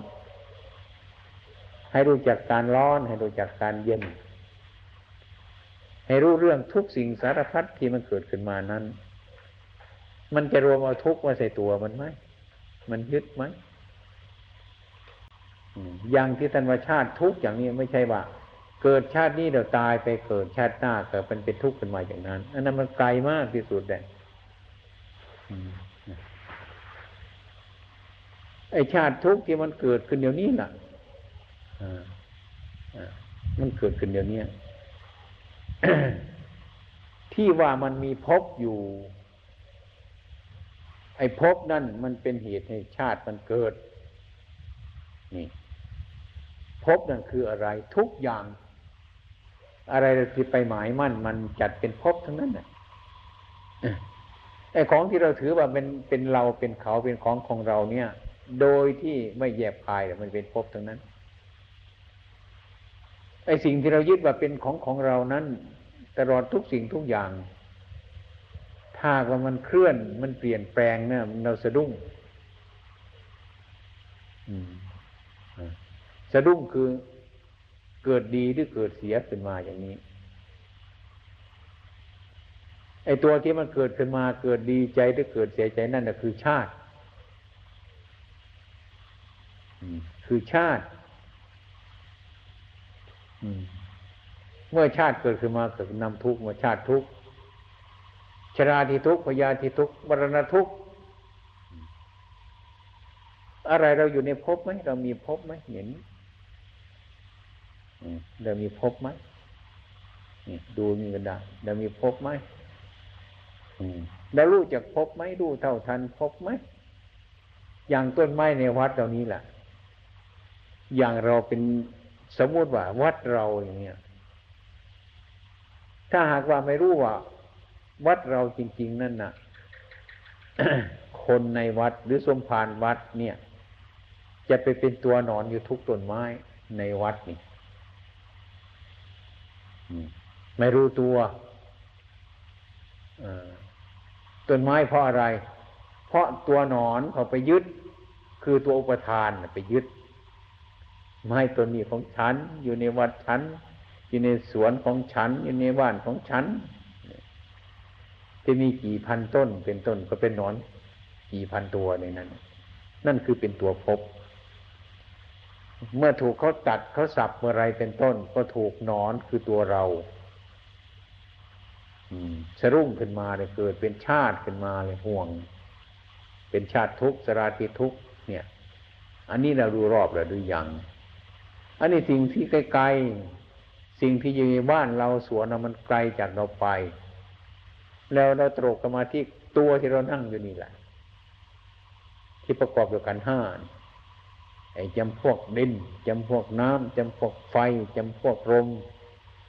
ให้รู้จักการร้อน ให้รู้จักการเย็น ให้รู้เรื่องทุกสิ่งสารพัดที่มันเกิดขึ้นมานั้น มันจะรวมเอาทุกมาใส่ตัวมันไหม มันยึดไหม อย่างที่ธรรมชาติทุกอย่างนี้ไม่ใช่ว่า เกิดชาตินี้เดี๋ยวตายไปเกิดชาติหน้าเกิดเป็นเป็นทุกข์ขึ้นมาอย่างนั้น อันนั้นมันไกลมากที่สุดเลยไอชาติทุกข์ที่มันเกิดขึ้นเดี๋ยวนี้ล่ะมันเกิดขึ้นเดี๋ยวนี้ ที่ว่ามันมีภพอยู่ ไอ้ภพนั่นมันเป็นเหตุให้ชาติมันเกิด นี่ภพนั่นคืออะไร ทุกอย่าง อะไรที่ไปหมายมั่น มันจัดเป็นภพทั้งนั้นน่ะไอ้ของที่เราถือว่าเป็นเป็นเราเป็นเขาเป็นของของเราเนี่ย โดยที่ไม่แยบคายมันเป็นภพทั้งนั้น ไอ้สิ่งที่เรายึดว่าเป็นของของเรานั้น ตลอดทุกสิ่งทุกอย่าง ถ้าว่ามันเคลื่อนมันเปลี่ยนแปลงเนี่ยเราสะดุ้งสะดุ้งคือเกิดดีหรือเกิดเสียขึ้นมาอย่างนี้ไอ้ตัวที่มันเกิดขึ้นมาเกิดดีใจหรือเกิดเสียใจนั่นแหะคือชาติคือชาติ เมื่อชาติเกิดขึ้นมาเกิดนำทุกข์มาชาติทุกข์ชราที่ทุกข์พยาที่ทุกข์มรณะทุกข์อะไรเราอยู่ในภพไหมเรามีภพไหมเห็นเรามีภพไหมดูมีกันได้เรามีภพไหมเรารู้จักภพไหมรู้เท่าทันภพไหมอย่างต้นไม้ในวัดเรานี้แหละอย่างเราเป็น สมมติว่าวัดเราอย่างเนี้ย ถ้าหากว่าไม่รู้ว่า วัดเราจริง ๆ นั่นน่ะ คนในวัดหรือสมภารวัดเนี่ย จะไปเป็นตัวนอนอยู่ทุกต้นไม้ในวัดนี่ไม่รู้ตัวต้นไม้เพราะอะไร เพราะตัวนอนเขาไปยึด คือตัวอุปทานไปยึด ไม้ต้นนี้ของฉัน อยู่ในวัดฉัน อยู่ในสวนของฉัน อยู่ในบ้านของฉัน จะมีกี่พันต้นเป็นต้นก็เป็นนอน กี่พันตัวในนั้น นั่นคือเป็นตัวพบ เมื่อถูกเขาตัดเขาสับเมื่อไรเป็นต้น ก็ถูกนอนคือตัวเราสรุ่งขึ้นมาเลยเกิดเป็นชาติขึ้นมาเลยห่วง เป็นชาติทุกข์สราติทุกข์เนี่ย อันนี้เราดูรอบแล้วดูยัง อันนี้สิ่งที่ไกลๆสิ่งที่อยู่ในบ้านเราสวนมันไกลจากเราไป แล้วเราตรกกันมาที่ตัวที่เรานั่งอยู่นี่แหละ ที่ประกอบด้วยกันห้าไอ้จำพวกดินจำพวกน้ำจำพวกไฟจำพวกลม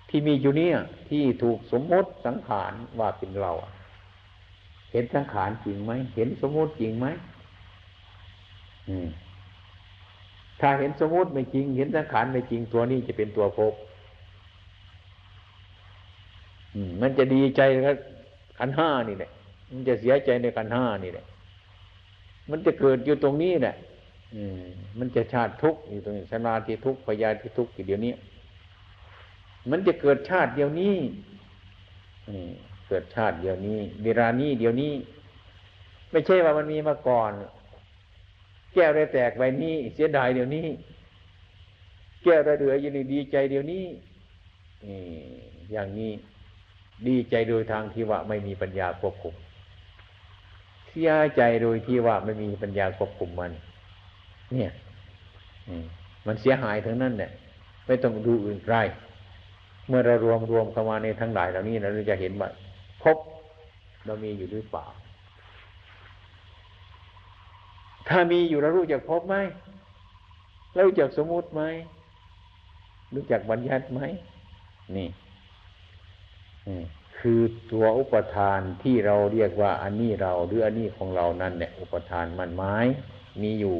ที่มีอยู่เนี่ย ที่ถูกสมมติสังขารว่าเป็นเรา เห็นสังขารจริงไหมเห็นสมมติจริงไหมอืม ถ้าเห็นสมมติไม่จริง เห็นสังขารไม่จริงตัวนี้จะเป็นตัวภพมันจะดีใจกับขันห้านี่แหละมันจะเสียใจในขันห้านี่แหละมันจะเกิดอยู่ตรงนี้แหละมันจะชาติทุกข์อยู่ตรงนี้ชนาที่ทุกข์พยาที่ทุกข์อยู่เดี๋ยวนี้ มันจะเกิดชาติเดียวนี้เกิดชาติเดียวนี้เวลานี้เดียวนี้ ไม่ใช่ว่ามันมีมาก่อน แก้วได้แตกใบนี้เสียดายเดี๋ยวนี้ แก้วได้เหลือยินดีใจเดี๋ยวนี้นี่อย่างนี้ดีใจโดยทางที่ว่าไม่มีปัญญาควบคุมเสียใจโดยที่ว่าไม่มีปัญญาควบคุมมัน เนี่ยมันเสียหายทั้งนั้นเนี่ยไม่ต้องดูอื่นไรเมื่อเรารวมรวมเข้ามาในทั้งหลายเหล่านี้เราจะเห็นว่าพบเรามีอยู่หรือเปล่า ถ้ามีอยู่เรารู้จักพบไหมเรารู้จักสมมุติไหมรู้จักบัญญัติไหมนี่คือตัวอุปทานที่เราเรียกว่าอันนี้เราหรืออันนี้ของเรานั่นเนี่ยอุปทานมันไม้มีอยู่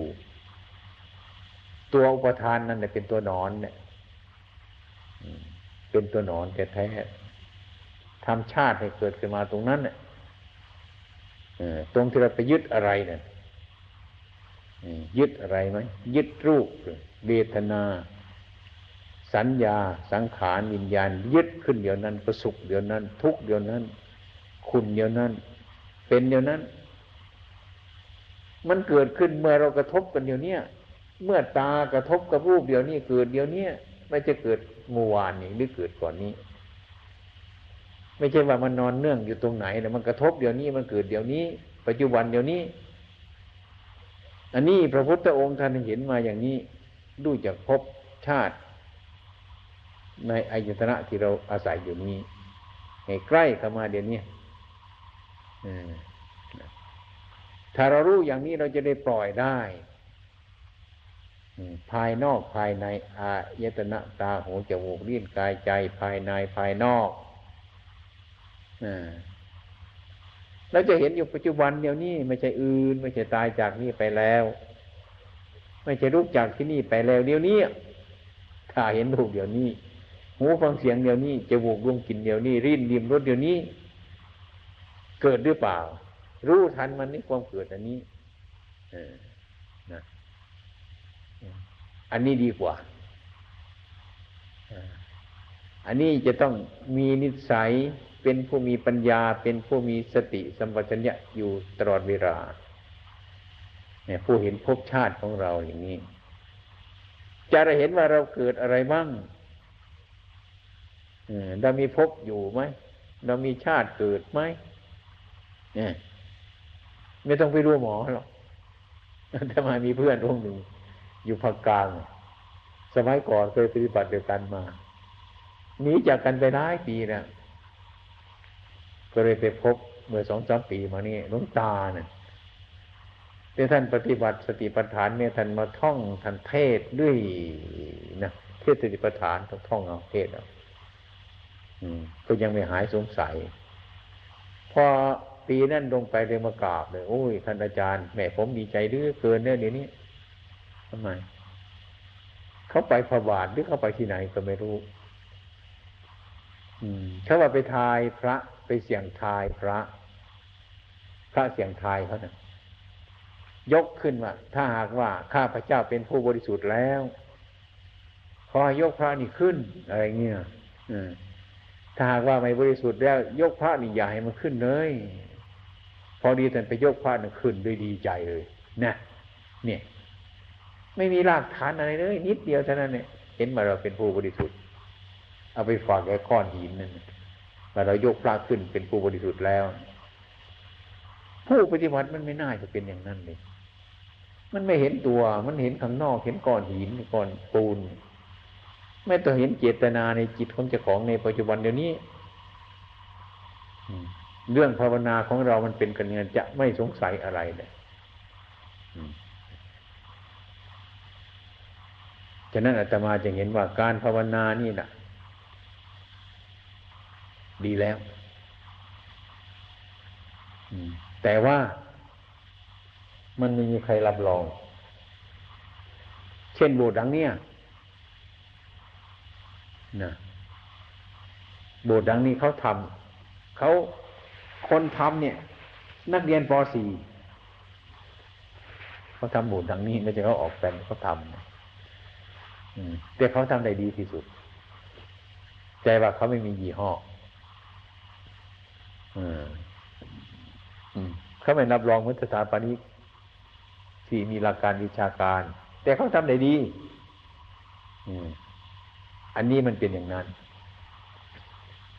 ตัวอุปทานนั่นเนี่ยเป็นตัวนอนเนี่ยเป็นตัวนอนแท้ทำชาติให้เกิดขึ้นมาตรงนั้นเนี่ยตรงที่เราไปยึดอะไรเนี่ย ยึดอะไรไหมยึดรูปเวทนา สัญญา สังขารวิญญาณ ยึดขึ้นเดียวนั้นประสุขเดียวนั้น ทุกเดียวนั้น คุณเดียวนั้น เป็นเดียวนั้น มันเกิดขึ้นเมื่อเรากระทบกันเดียวนี้เมื่อตากระทบกับรูปเดียวนี้เกิดเดียวนี้ไม่จะเกิดเมื่อวานนี้หรือเกิดก่อนนี้ ไม่ใช่ว่ามันนอนเนื่องอยู่ตรงไหนแต่มันกระทบเดี๋ยวนี้มันเกิดเดี๋ยวนี้ ปัจจุบันเดี๋ยวนี้ อันนี้พระพุทธองค์ท่านเห็นมาอย่างนี้ดูจากภพชาติ ในอายตนะที่เราอาศัยอยู่นี้ให้ใกล้เข้ามาเดี๋ยวนี้ถ้าเรารู้อย่างนี้เราจะได้ปล่อยได้ภายนอกภายในอายตนะตาหูจมูกลิ้นกายใจภายในภายนอก เราจะเห็นอยู่ปัจจุบันเดี๋ยวนี้ไม่ใช่อื่น ไม่ใช่ตายจากนี่ไปแล้ว ไม่ใช่รูปจากที่นี่ไปแล้วเดี๋ยวนี้ถ้าเห็นรูปเดี๋ยวนี้หูฟังเสียงเดียวนี้จมูกดวงกลิ่นเดียวนี้ริ้นริมรสเดียวนี้ เกิดหรือเปล่า รู้ทันมันนี่ความเกิดอันนี้นะอันนี้ดีกว่า อันนี้จะต้องมีนิสัย เป็นผู้มีปัญญาเป็นผู้มีสติสัมปชัญญะอยู่ตลอดเวลาเนี่ยผู้เห็นภพชาติของเราอย่างนี้ จะได้เห็นว่าเราเกิดอะไรบ้างเรามีภพอยู่ไหมเรามีชาติเกิดไหมเนี่ยไม่ต้องไปรู้หมอหรอกถ้ามามีเพื่อนองค์หนึ่งอยู่ภาคกลาง สมัยก่อนเคยปฏิบัติเดียวกันมาหนีจากกันไปหลายปีนะ ก็เลยไปพบเมื่อสองสามปีมานี่ลุงตาเนี่ยที่ท่านปฏิบัติสติปัฏฐานเนี่ยท่านมาท่องท่านเทศด้วยนะเทศสติปัฏฐานต้องท่องเอาเทศเอาก็ยังไม่หายสงสัย พอปีนั่นลงไปเลยมากราบเลย โอ้ย ท่านอาจารย์แม่ผมดีใจดื้อเกินเนี่ยเดี๋ยวนี้ทำไม เขาไปพบาทหรือเขาไปที่ไหนก็ไม่รู้เขาว่าไปทายพระ ไปเสี่ยงทายพระ พระเสี่ยงทายเขาเนะ่ยยกขึ้นว่าถ้าหากว่าข้าพระเจ้าเป็นผู้บริสุทธิ์แล้วขอยกพระนี่ขึ้นอะไรเงี้ยถ้าหากว่าไม่บริสุทธิ์แล้ว ยกพระนี่อย่าให้มันขึ้นเลย พอดีท่านไปยกพระนี่ขึ้นด้วยดีใจเลยนะเนี่ย ไม่มีรากฐานอะไรเลย นิดเดียวเท่านั้นเนี่ยเห็นมาเราเป็นผู้บริสุทธิ์เอาไปฝากไว้ก้อนหินนั่น มาเรายกพระขึ้นเป็นผู้บริสุทธิ์แล้ว ผู้ปฏิบัติมันไม่น่าจะเป็นอย่างนั้นเลยมันไม่เห็นตัว มันเห็นข้างนอกเห็นก้อนหินก้อนปูน ไม่ต้องเห็นเจตนาในจิตของเจ้าของในปัจจุบันเดี๋ยวนี้เรื่องภาวนาของเรามันเป็นกันเงินจะไม่สงสัยอะไรเลยฉะนั้นอาตมาจะเห็นว่าการภาวนานี่นะ ดีแล้วแต่ว่ามันไม่มีใครรับรอง เช่นโบสถ์ดังเนี้ยนะโบสถ์ดังนี้เขาทำเขาคนทำเนี่ย นักเรียนป .4 เขาทำโบสถ์ดังนี้ไม่ใช่เขาออกแบบเขาทำแต่เขาทำได้ดีที่สุดใจว่าเขาไม่มียี่ห้อ เขาไม่นับรองมือสถาปนิกที่มีหลักการวิชาการ แต่เขาทำได้ดีอืมอันนี้มันเป็นอย่างนั้น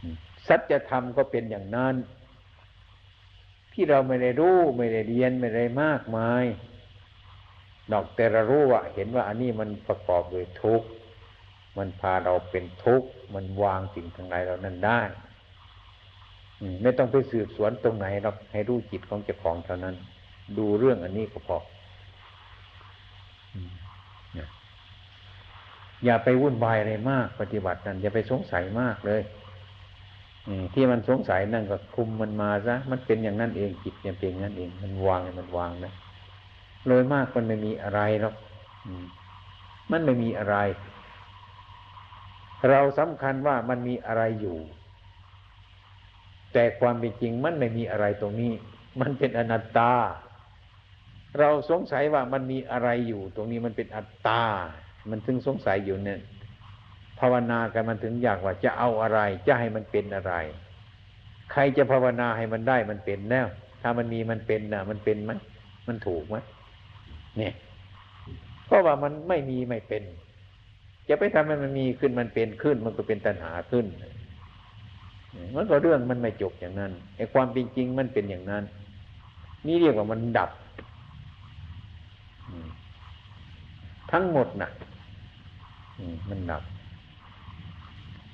อืมสัจธรรมก็เป็นอย่างนั้น ที่เราไม่ได้รู้ไม่ได้เรียนไม่ได้มากมายนอกแต่เรารู้ว่าเห็นว่าอันนี้มันประกอบด้วยทุกข์มันพาเราเป็นทุกข์มันวางสิ่งทั้งหลายเรานั้นได้อืม ไม่ต้องไปสืบสวนตรงไหนเราให้รู้จิตของเจ้าของเท่านั้น ดูเรื่องอันนี้ก็พออย่าไปวุ่นวายอะไรมาก ปฏิบัตินั้นอย่าไปสงสัยมากเลยอืที่มันสงสัยนั่นก็คุมมันมาซะมันเป็นอย่างนั้นเองจิตเนี่ยเป็นอย่างนั้นเอง มันวางมันวางนะโดยมากมันไม่มีอะไรหรอกมมันไม่มีอะไร เราสำคัญว่ามันมีอะไรอยู่ แต่ความเป็นจริงมันไม่มีอะไรตรงนี้ มันเป็นอนัตตา เราสงสัยว่ามันมีอะไรอยู่ ตรงนี้มันเป็นอัตตา มันถึงสงสัยอยู่เนี่ยภาวนากันมันถึงอยากว่าจะเอาอะไร จะให้มันเป็นอะไร ใครจะภาวนาให้มันได้มันเป็นแล้วถ้ามันมีมันเป็นนะมันเป็นไหมมันถูกไหมเนี่ยเพราะว่ามันไม่มีไม่เป็น จะไปทำให้มันมีขึ้นมันเป็นขึ้น มันก็เป็นตัณหาขึ้น มันก็เรื่องมันไม่จบอย่างนั้นไอ้ความเป็นจริงมันเป็นอย่างนั้น นี่เรียกว่ามันดับ ทั้งหมดนะ่ะมันดับ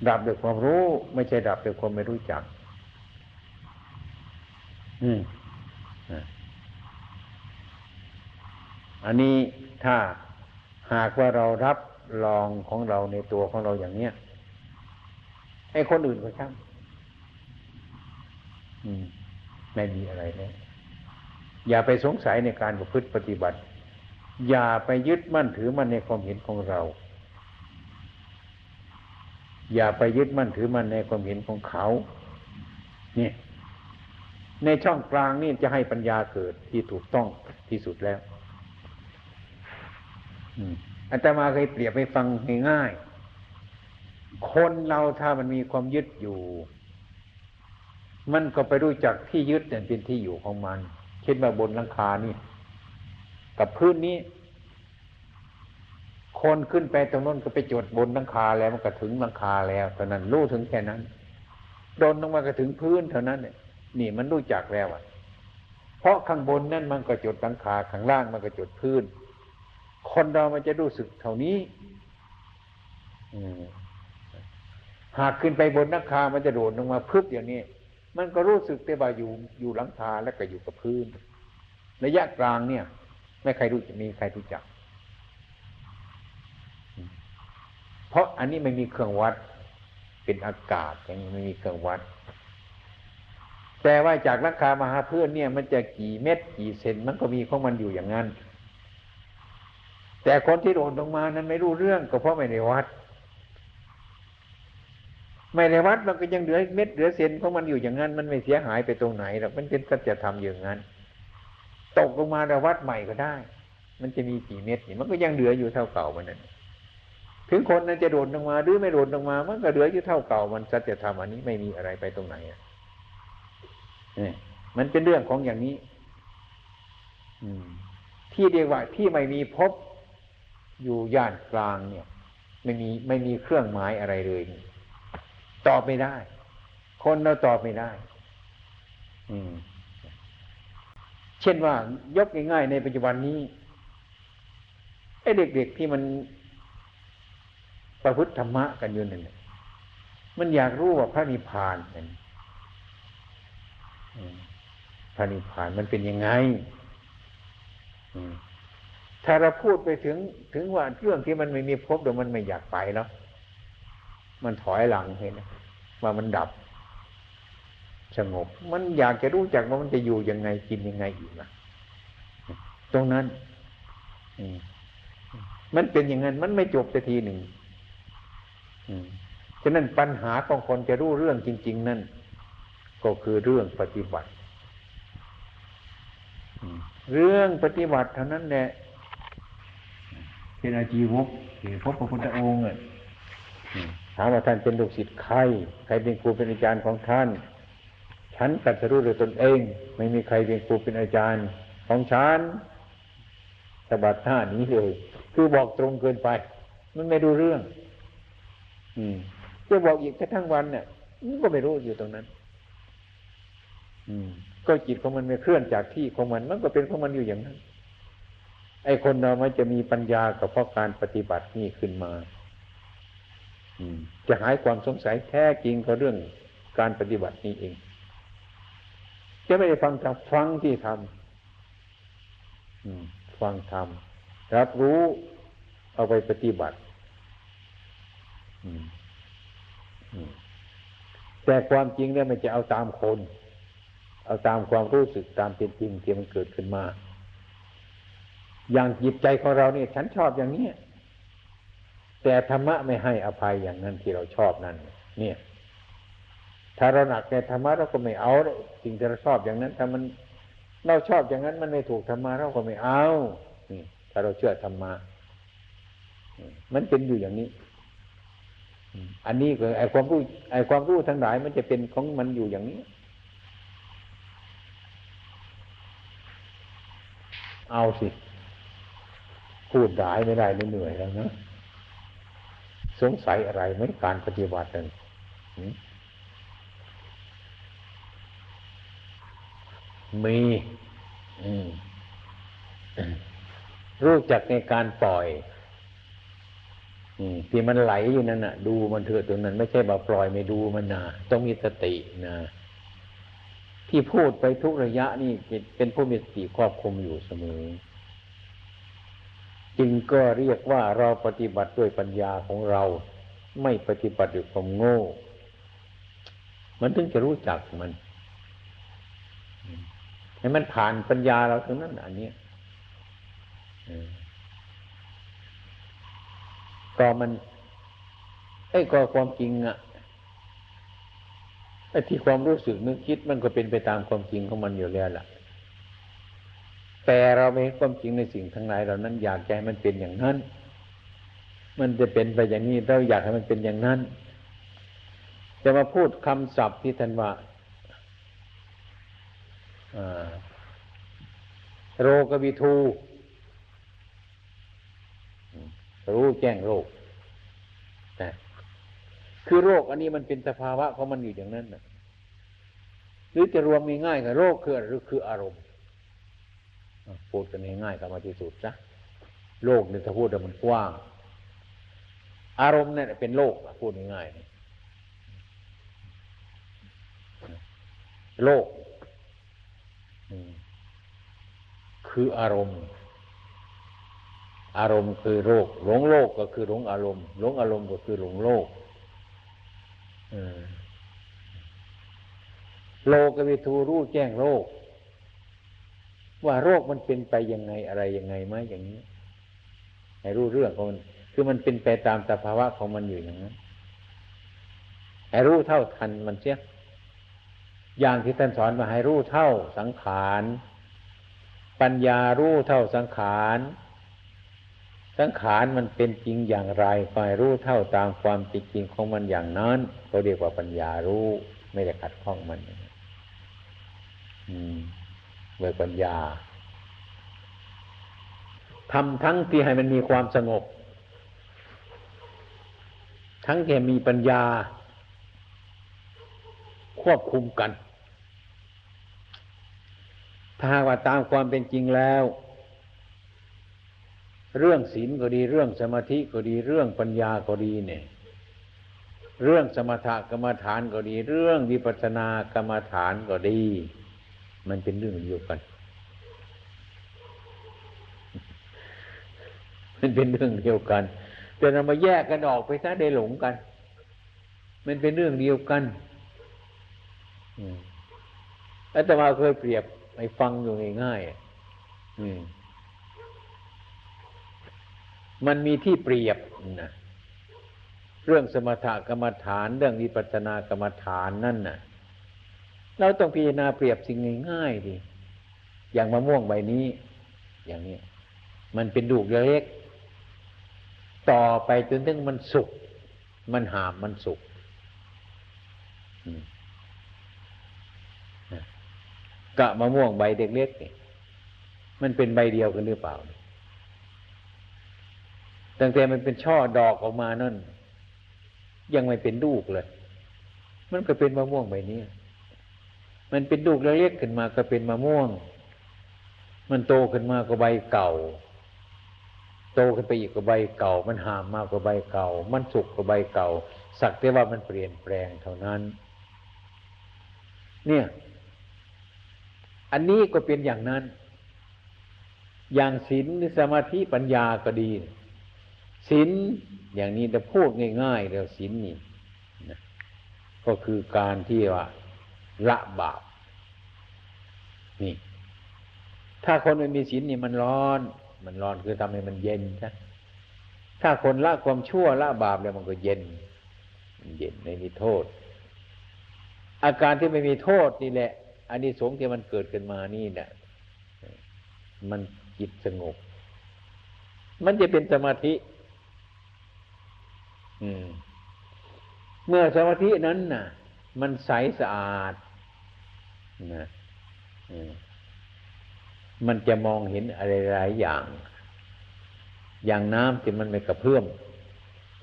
ดับด้วยความรู้ ไม่ใช่ดับด้วยความไม่รู้จัก อืมอันนี้ถ้าหากว่าเรารับรองของเราในตัวของเราอย่างเนี้ยให้คนอื่นก็ช่าง ไม่มีอะไรเลยอย่าไปสงสัยในการประพฤติปฏิบัติ อย่าไปยึดมั่นถือมั่นในความเห็นของเรา อย่าไปยึดมั่นถือมั่นในความเห็นของเขาเนี่ยในช่องกลางนี่จะให้ปัญญาเกิดที่ถูกต้องที่สุดแล้วอาตมาเคยเปรียบให้ฟังง่ายๆคนเราถ้ามันมีความยึดอยู่ มันก็ไปรู้จักที่ยึดเนี่ยเป็นที่อยู่ของมัน เช่นว่าบนหลังคานี่กับพื้นนี้ คนขึ้นไปตรงนั้นก็ไปจดบนหลังคาแล้วมันก็ถึงหลังคาแล้วเท่านั้นรู้ถึงแค่นั้นโดนลงมาก็ถึงพื้นเท่านั้นเนี่ยนี่มันรู้จักแล้วอะ เพราะข้างบนนั่นมันก็จดหลังคาข้างล่างมันก็จดพื้น คนเรามันจะรู้สึกเท่านี้หากขึ้นไปบนนักคามันจะโดดลงมาพึบอย่างนี้ มันก็รู้สึกแต่ว่าอยู่อยู่หลังคาแล้วก็อยู่กับพื้น ระยะกลางเนี่ย ไม่ใครรู้จะมีใครรู้จัก เพราะอันนี้ไม่มีเครื่องวัด เป็นอากาศอย่างนี้ไม่มีเครื่องวัดแต่ว่าจากราคามาหาเพื่อนเนี่ย มันจะกี่เม็ดกี่เซนมันก็มีของมันอยู่อย่างนั้น แต่คนที่โดดลงมานั้นไม่รู้เรื่องก็เพราะไม่ได้วัด ไม่ได้วัดมันก็ยังเหลือเม็ดเหลือเศษของมันอยู่อย่างนั้น มันไม่เสียหายไปตรงไหนหรอกมันเป็นสัจธรรมอย่างนั้น ตกลงมาแล้ววัดใหม่ก็ได้ มันจะมีกี่เม็ดนี่มันก็ยังเหลืออยู่เท่าเก่ามันนั่นถึงคนนั้นจะโดดลงมาหรือไม่โดดลงมา มันก็เหลืออยู่เท่าเก่า มันสัจธรรมอันนี้ไม่มีอะไรไปตรงไหนอะนี่มันเป็นเรื่องของอย่างนี้ อืม ที่เรียกว่าที่ไม่มีพบอยู่ย่านกลางเนี่ย ไม่มีไม่มีเครื่องหมายอะไรเลย ตอบไม่ได้ คนเราตอบไม่ได้ อืม เช่นว่ายกง่ายๆในปัจจุบันนี้ไอ้เด็กๆที่มันประพฤติธรรมะกันอยู่นั่นมันอยากรู้ว่าพระนิพพานนั่นพระนิพพานมันเป็นยังไงถ้าเราพูดไปถึงถึงว่าเรื่องที่มันไม่มีพบเดี๋ยวมันไม่อยากไปแล้ว มันถอยหลังเห็นว่ามันดับ สงบ มันอยากจะรู้จักว่ามันจะอยู่ยังไงกินยังไงอีกนะตรงนั้นมันเป็นอย่างนั้นมันไม่จบสักทีหนึ่งฉะนั้นปัญหาของคนจะรู้เรื่องจริง ๆ นั่น ก็คือเรื่องปฏิบัติเรื่องปฏิบัติเท่านั้นแหละเป็นอาจีวกที่พบพระพุทธองค์ ถามว่าท่านเป็นลูกศิษย์ใคร ใครเป็นครูเป็นอาจารย์ของท่าน ฉันตัดสู้ด้วยตนเอง ไม่มีใครเป็นครูเป็นอาจารย์ของฉันสบัดหน้านี้เลย คือบอกตรงเกินไป มันไม่ดูเรื่อง อืมจะบอกอีกแค่ทั้งวันเนี่ยมันก็ไม่รู้อยู่ตรงนั้น อืม ก็จิตของมันไม่เคลื่อนจากที่ของมัน มันก็เป็นของมันอยู่อย่างนั้น ไอ้คนเรามันจะมีปัญญากับเพราะการปฏิบัตินี่ขึ้นมา จะหายความสงสัยแท้จริงก็เรื่องการปฏิบัตินี้เอง จะไม่ได้ฟังทำฟังที่ทำฟังทำรับรู้เอาไปปฏิบัติแต่ความจริงเนี่ยมันจะเอาตามคน เอาตามความรู้สึกตามเป็นจริงที่มันเกิดขึ้นมา อย่างจิตใจของเราเนี่ย ฉันชอบอย่างนี้ แต่ธรรมะไม่ให้อภัยอย่างนั้นที่เราชอบนั่นเนี่ย ถ้าเราหนักในธรรมะเราก็ไม่เอาสิ่งที่เราชอบอย่างนั้นถ้ามันเราชอบอย่างนั้นมันไม่ถูกธรรมะเราก็ไม่เอาถ้าเราเชื่อธรรมะมันเป็นอยู่อย่างนี้อันนี้ก็ไอความรู้ไอความรู้ทั้งหลายมันจะเป็นของมันอยู่อย่างนี้ เอาสิ พูดได้ไม่ได้เหนื่อยแล้วนะ สงสัยอะไรไหมการปฏิบัตินั้นมีรู้จักในการปล่อยที่มันไหลอยู่นั่นน่ะ ดูมันเถอะตรงนั้นไม่ใช่มาปล่อยไม่ดูมันนะต้องมีสตินะที่พูดไปทุกระยะนี่เป็นผู้มีสติครอบคุมอยู่เสมอ จึงก็เรียกว่าเราปฏิบัติด้วยปัญญาของเรา ไม่ปฏิบัติด้วยความโง่ มันถึงจะรู้จักมัน ให้มันผ่านปัญญาเราตรงนั้นอันนี้ก็มันไอ้ก็ความจริงอะไอ้ที่ความรู้สึกนึกคิดมันก็เป็นไปตามความจริงของมันอยู่แล้วล่ะ แต่เราไม่เห็นความจริงในสิ่งทั้งหลายเหล่านั้นอยากให้มันเป็นอย่างนั้น มันจะเป็นไปอย่างนี้เราอยากให้มันเป็นอย่างนั้น จะมาพูดคำศัพท์ที่ท่านว่าโรกวิทูรู้แจ้งโรคนะคือโรคอันนี้มันเป็นสภาวะของมันอยู่อย่างนั้นนะหรือจะรวมง่ายๆกับโรคคือหรือคืออารมณ์ พูดกันง่ายๆกับมาที่สุดนะโลกเนี่ยถ้าพูดแต่มันกว้าง อารมณ์เนี่ยเป็นโลกพูดง่ายๆโลกคืออารมณ์ อารมณ์คือโลกหลงโลกก็คือหลงอารมณ์หลงอารมณ์ก็คือหลงโลกโลกวิทูรู้แจ้งโลก ว่าโรคมันเป็นไปยังไงอะไรยังไงไหมอย่างนี้ให้รู้เรื่องของมันคือมันเป็นไปตามสภาวะของมันอยู่อย่างนั้นให้รู้เท่าทันมันเสียอย่างที่ท่านสอนมาให้รู้เท่าสังขารปัญญารู้เท่าสังขารสังขารมันเป็นจริงอย่างไรคอยรู้เท่าตามความจริงของมันอย่างนั้นเขาเรียกว่าปัญญารู้ไม่ได้ขัดข้องมันอืม ด้วยปัญญาทำทั้งที่ให้มันมีความสงบ ทั้งที่มีปัญญา ควบคุมกัน ถ้าว่าตามความเป็นจริงแล้ว เรื่องศีลก็ดีเรื่องสมาธิก็ดีเรื่องปัญญาก็ดีเนี่ย เรื่องสมถกรรมฐานก็ดี เรื่องวิปัสสนากรรมฐานก็ดี มันเป็นเรื่องเดียวกัน มันเป็นเรื่องเดียวกัน แต่เรามาแยกกันออกไปซะได้หลงกัน มันเป็นเรื่องเดียวกันอาตมาเคยเปรียบไอ้ฟังอยู่ง่ายๆมันมีที่เปรียบนะเรื่องสมถกรรมฐาน เรื่องวิปัสสนากรรมฐานนั่นน่ะ เราต้องพิจารณาเปรียบสิ่งง่ายๆดิอย่างมะม่วงใบนี้ อย่างนี้ มันเป็นดูกเล็ก ต่อไปจนถึงมันสุก มันหามมันสุกกะมะม่วงใบเด็กเล็กนี่มันเป็นใบเดียวกันหรือเปล่า ตั้งแต่มันเป็นช่อดอกออกมานั่น ยังไม่เป็นลูกเลย มันก็เป็นมะม่วงใบนี้ มันเป็นลูกเล็กๆขึ้นมาก็เป็นมะม่วง มันโตขึ้นมาก็ใบเก่า โตขึ้นไปอีกก็ใบเก่า มันหามมากกว่าใบเก่า มันสุกกว่าใบเก่า สักแต่ว่ามันเปลี่ยนแปลงเท่านั้น เนี่ย อันนี้ก็เป็นอย่างนั้น อย่างศีลสมาธิปัญญาก็ดีศีลอย่างนี้จะพูดง่ายๆแล้วศีลนี่นะก็คือการที่ว่า ละบาปนี่ ถ้าคนไม่มีศีลนี่มันร้อน มันร้อนคือทำให้มันเย็นใช่ถ้าคนละความชั่วละบาปแล้วมันก็เย็น มันเย็นไม่มีโทษ อาการที่ไม่มีโทษนี่แหละอันนี้สงที่มันเกิดขึ้นมานี่เนี่ยมันจิตสงบ มันจะเป็นสมาธิ อืม เมื่อสมาธินั้นน่ะ มันใสสะอาด นะมันจะมองเห็นอะไรหลายอย่าง อย่างน้ำที่มันไม่กระเพื่อม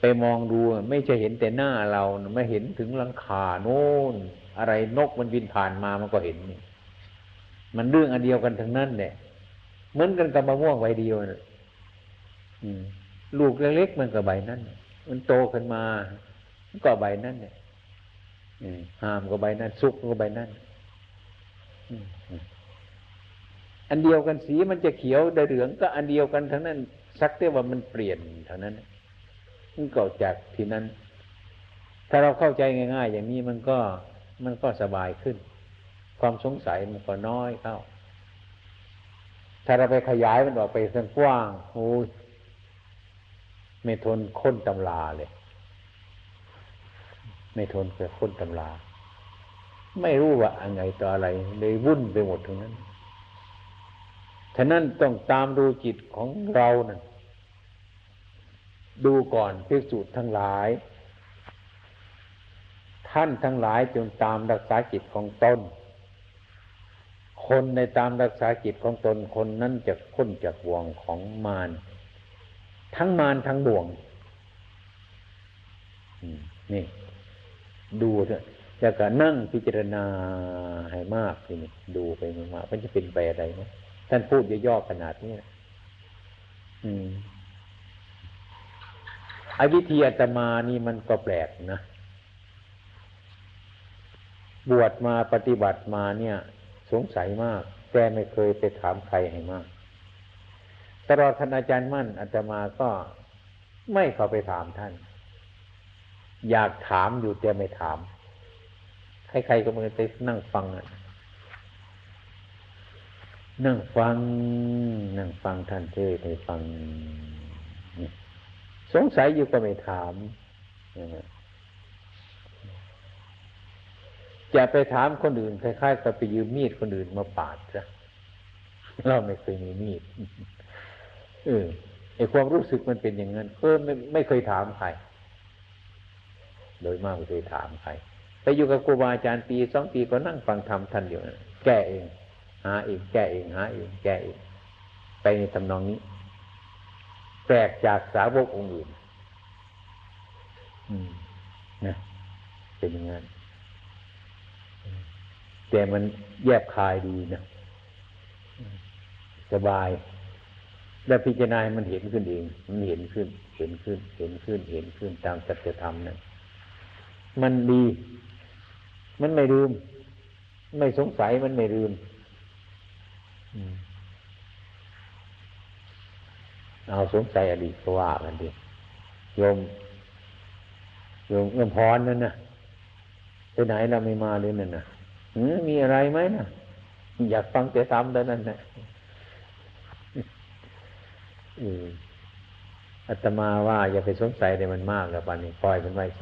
ไปมองดูไม่ใช่เห็นแต่หน้าเราไม่เห็นถึงหลังคาโน่นอะไรนกมันบินผ่านมามันก็เห็นมันเรื่องอันเดียวกันทั้งนั้นเนี่ยเหมือนกันกับมะม่วงใบเดียวนะลูกเล็กๆมันก็ใบนั้น มันโตขึ้นมา ก็ใบนั้นเนี่ยห้ามก็ใบนั้น สุกก็ใบนั้น อันเดียวกันสีมันจะเขียวได้เหลืองก็อันเดียวกันทั้งนั้นสักแต่ว่ามันเปลี่ยนเท่านั้นมันเกิดจากที่นั้น ถ้าเราเข้าใจง่าย ๆ อย่างนี้มันก็มันก็สบายขึ้น ความสงสัยมันก็น้อยเข้า ถ้าเราไปขยายมันออกไปสังกว้างโอ้ยไม่ทนค้นตำราเลย ไม่ทนเกิดค้นตำรา ไม่รู้ว่าอะไรต่ออะไรเลยวุ่นไปหมดทั้งนั้นฉะนั้นต้องตามดูจิตของเรานะ่ะดูก่อนพิสูจน์ทั้งหลาย ท่านทั้งหลายจงตามรักษาจิตของตนคนในตามรักษาจิตของตนคนนั้นจะพ้นจากบ่วงของมารทั้งมารทั้งบ่วงนี่ ดูเถอะ แล้วก็นั่งพิจารณาให้มากทีนี้ดูไปมากมันจะเป็นไปอะไรไหมท่านพูดย่อๆขนาดนี้อืมไอ้วิธีอาตมานี่มันก็แปลกนะ บวชมาปฏิบัติมาเนี่ย สงสัยมาก แต่ไม่เคยไปถามใครให้มาก ตลอดท่านอาจารย์มั่นอาตมาก็ไม่เข้าไปถามท่าน อยากถามอยู่แต่ไม่ถาม ใครๆก็มือไปนั่งฟังอะนั่งฟัง นั่งฟังท่านเทศให้ฟัง สงสัยอยู่ก็ไม่ถามจะไปถามคนอื่นคล้ายๆกับไปยืมมีดคนอื่นมาปาดซะเราไม่เคยมีมีดเออไอความรู้สึกมันเป็นอย่างนั้นเออไม่ไม่เคยถามใคร โดยมากไม่เคยถามใคร ไปอยู่กับครูบาอาจารย์ปีสองปีก็นั่งฟังธรรมท่านอยู่แก้เอง หาเองแก้เองหาเองแก้เองไปในทำนองนี้แปลกจากสาวกองค์อื่นนะเป็นอย่างนั้นแต่มันแยบคายดีนะสบาย แล้วพิจารณามันเห็นขึ้นเอง มันเห็นขึ้น เห็นขึ้น เห็นขึ้น เห็นขึ้นตามสัจธรรมนั่นมันดี มันไม่ลืม ไม่สงสัยมันไม่ลืมเอาสงสัยอดีตก็ว่ากันดิโยมโยมเอื้อมพรนั่นนะไปไหนเราไม่มาเลยนั่นนะมีอะไรไหมนะอยากฟังแต่ซ้ำแต่นั้นนะอาตมาว่าอย่าไปสงสัยในมันมากแล้วปันนี้ปล่อยมันไว้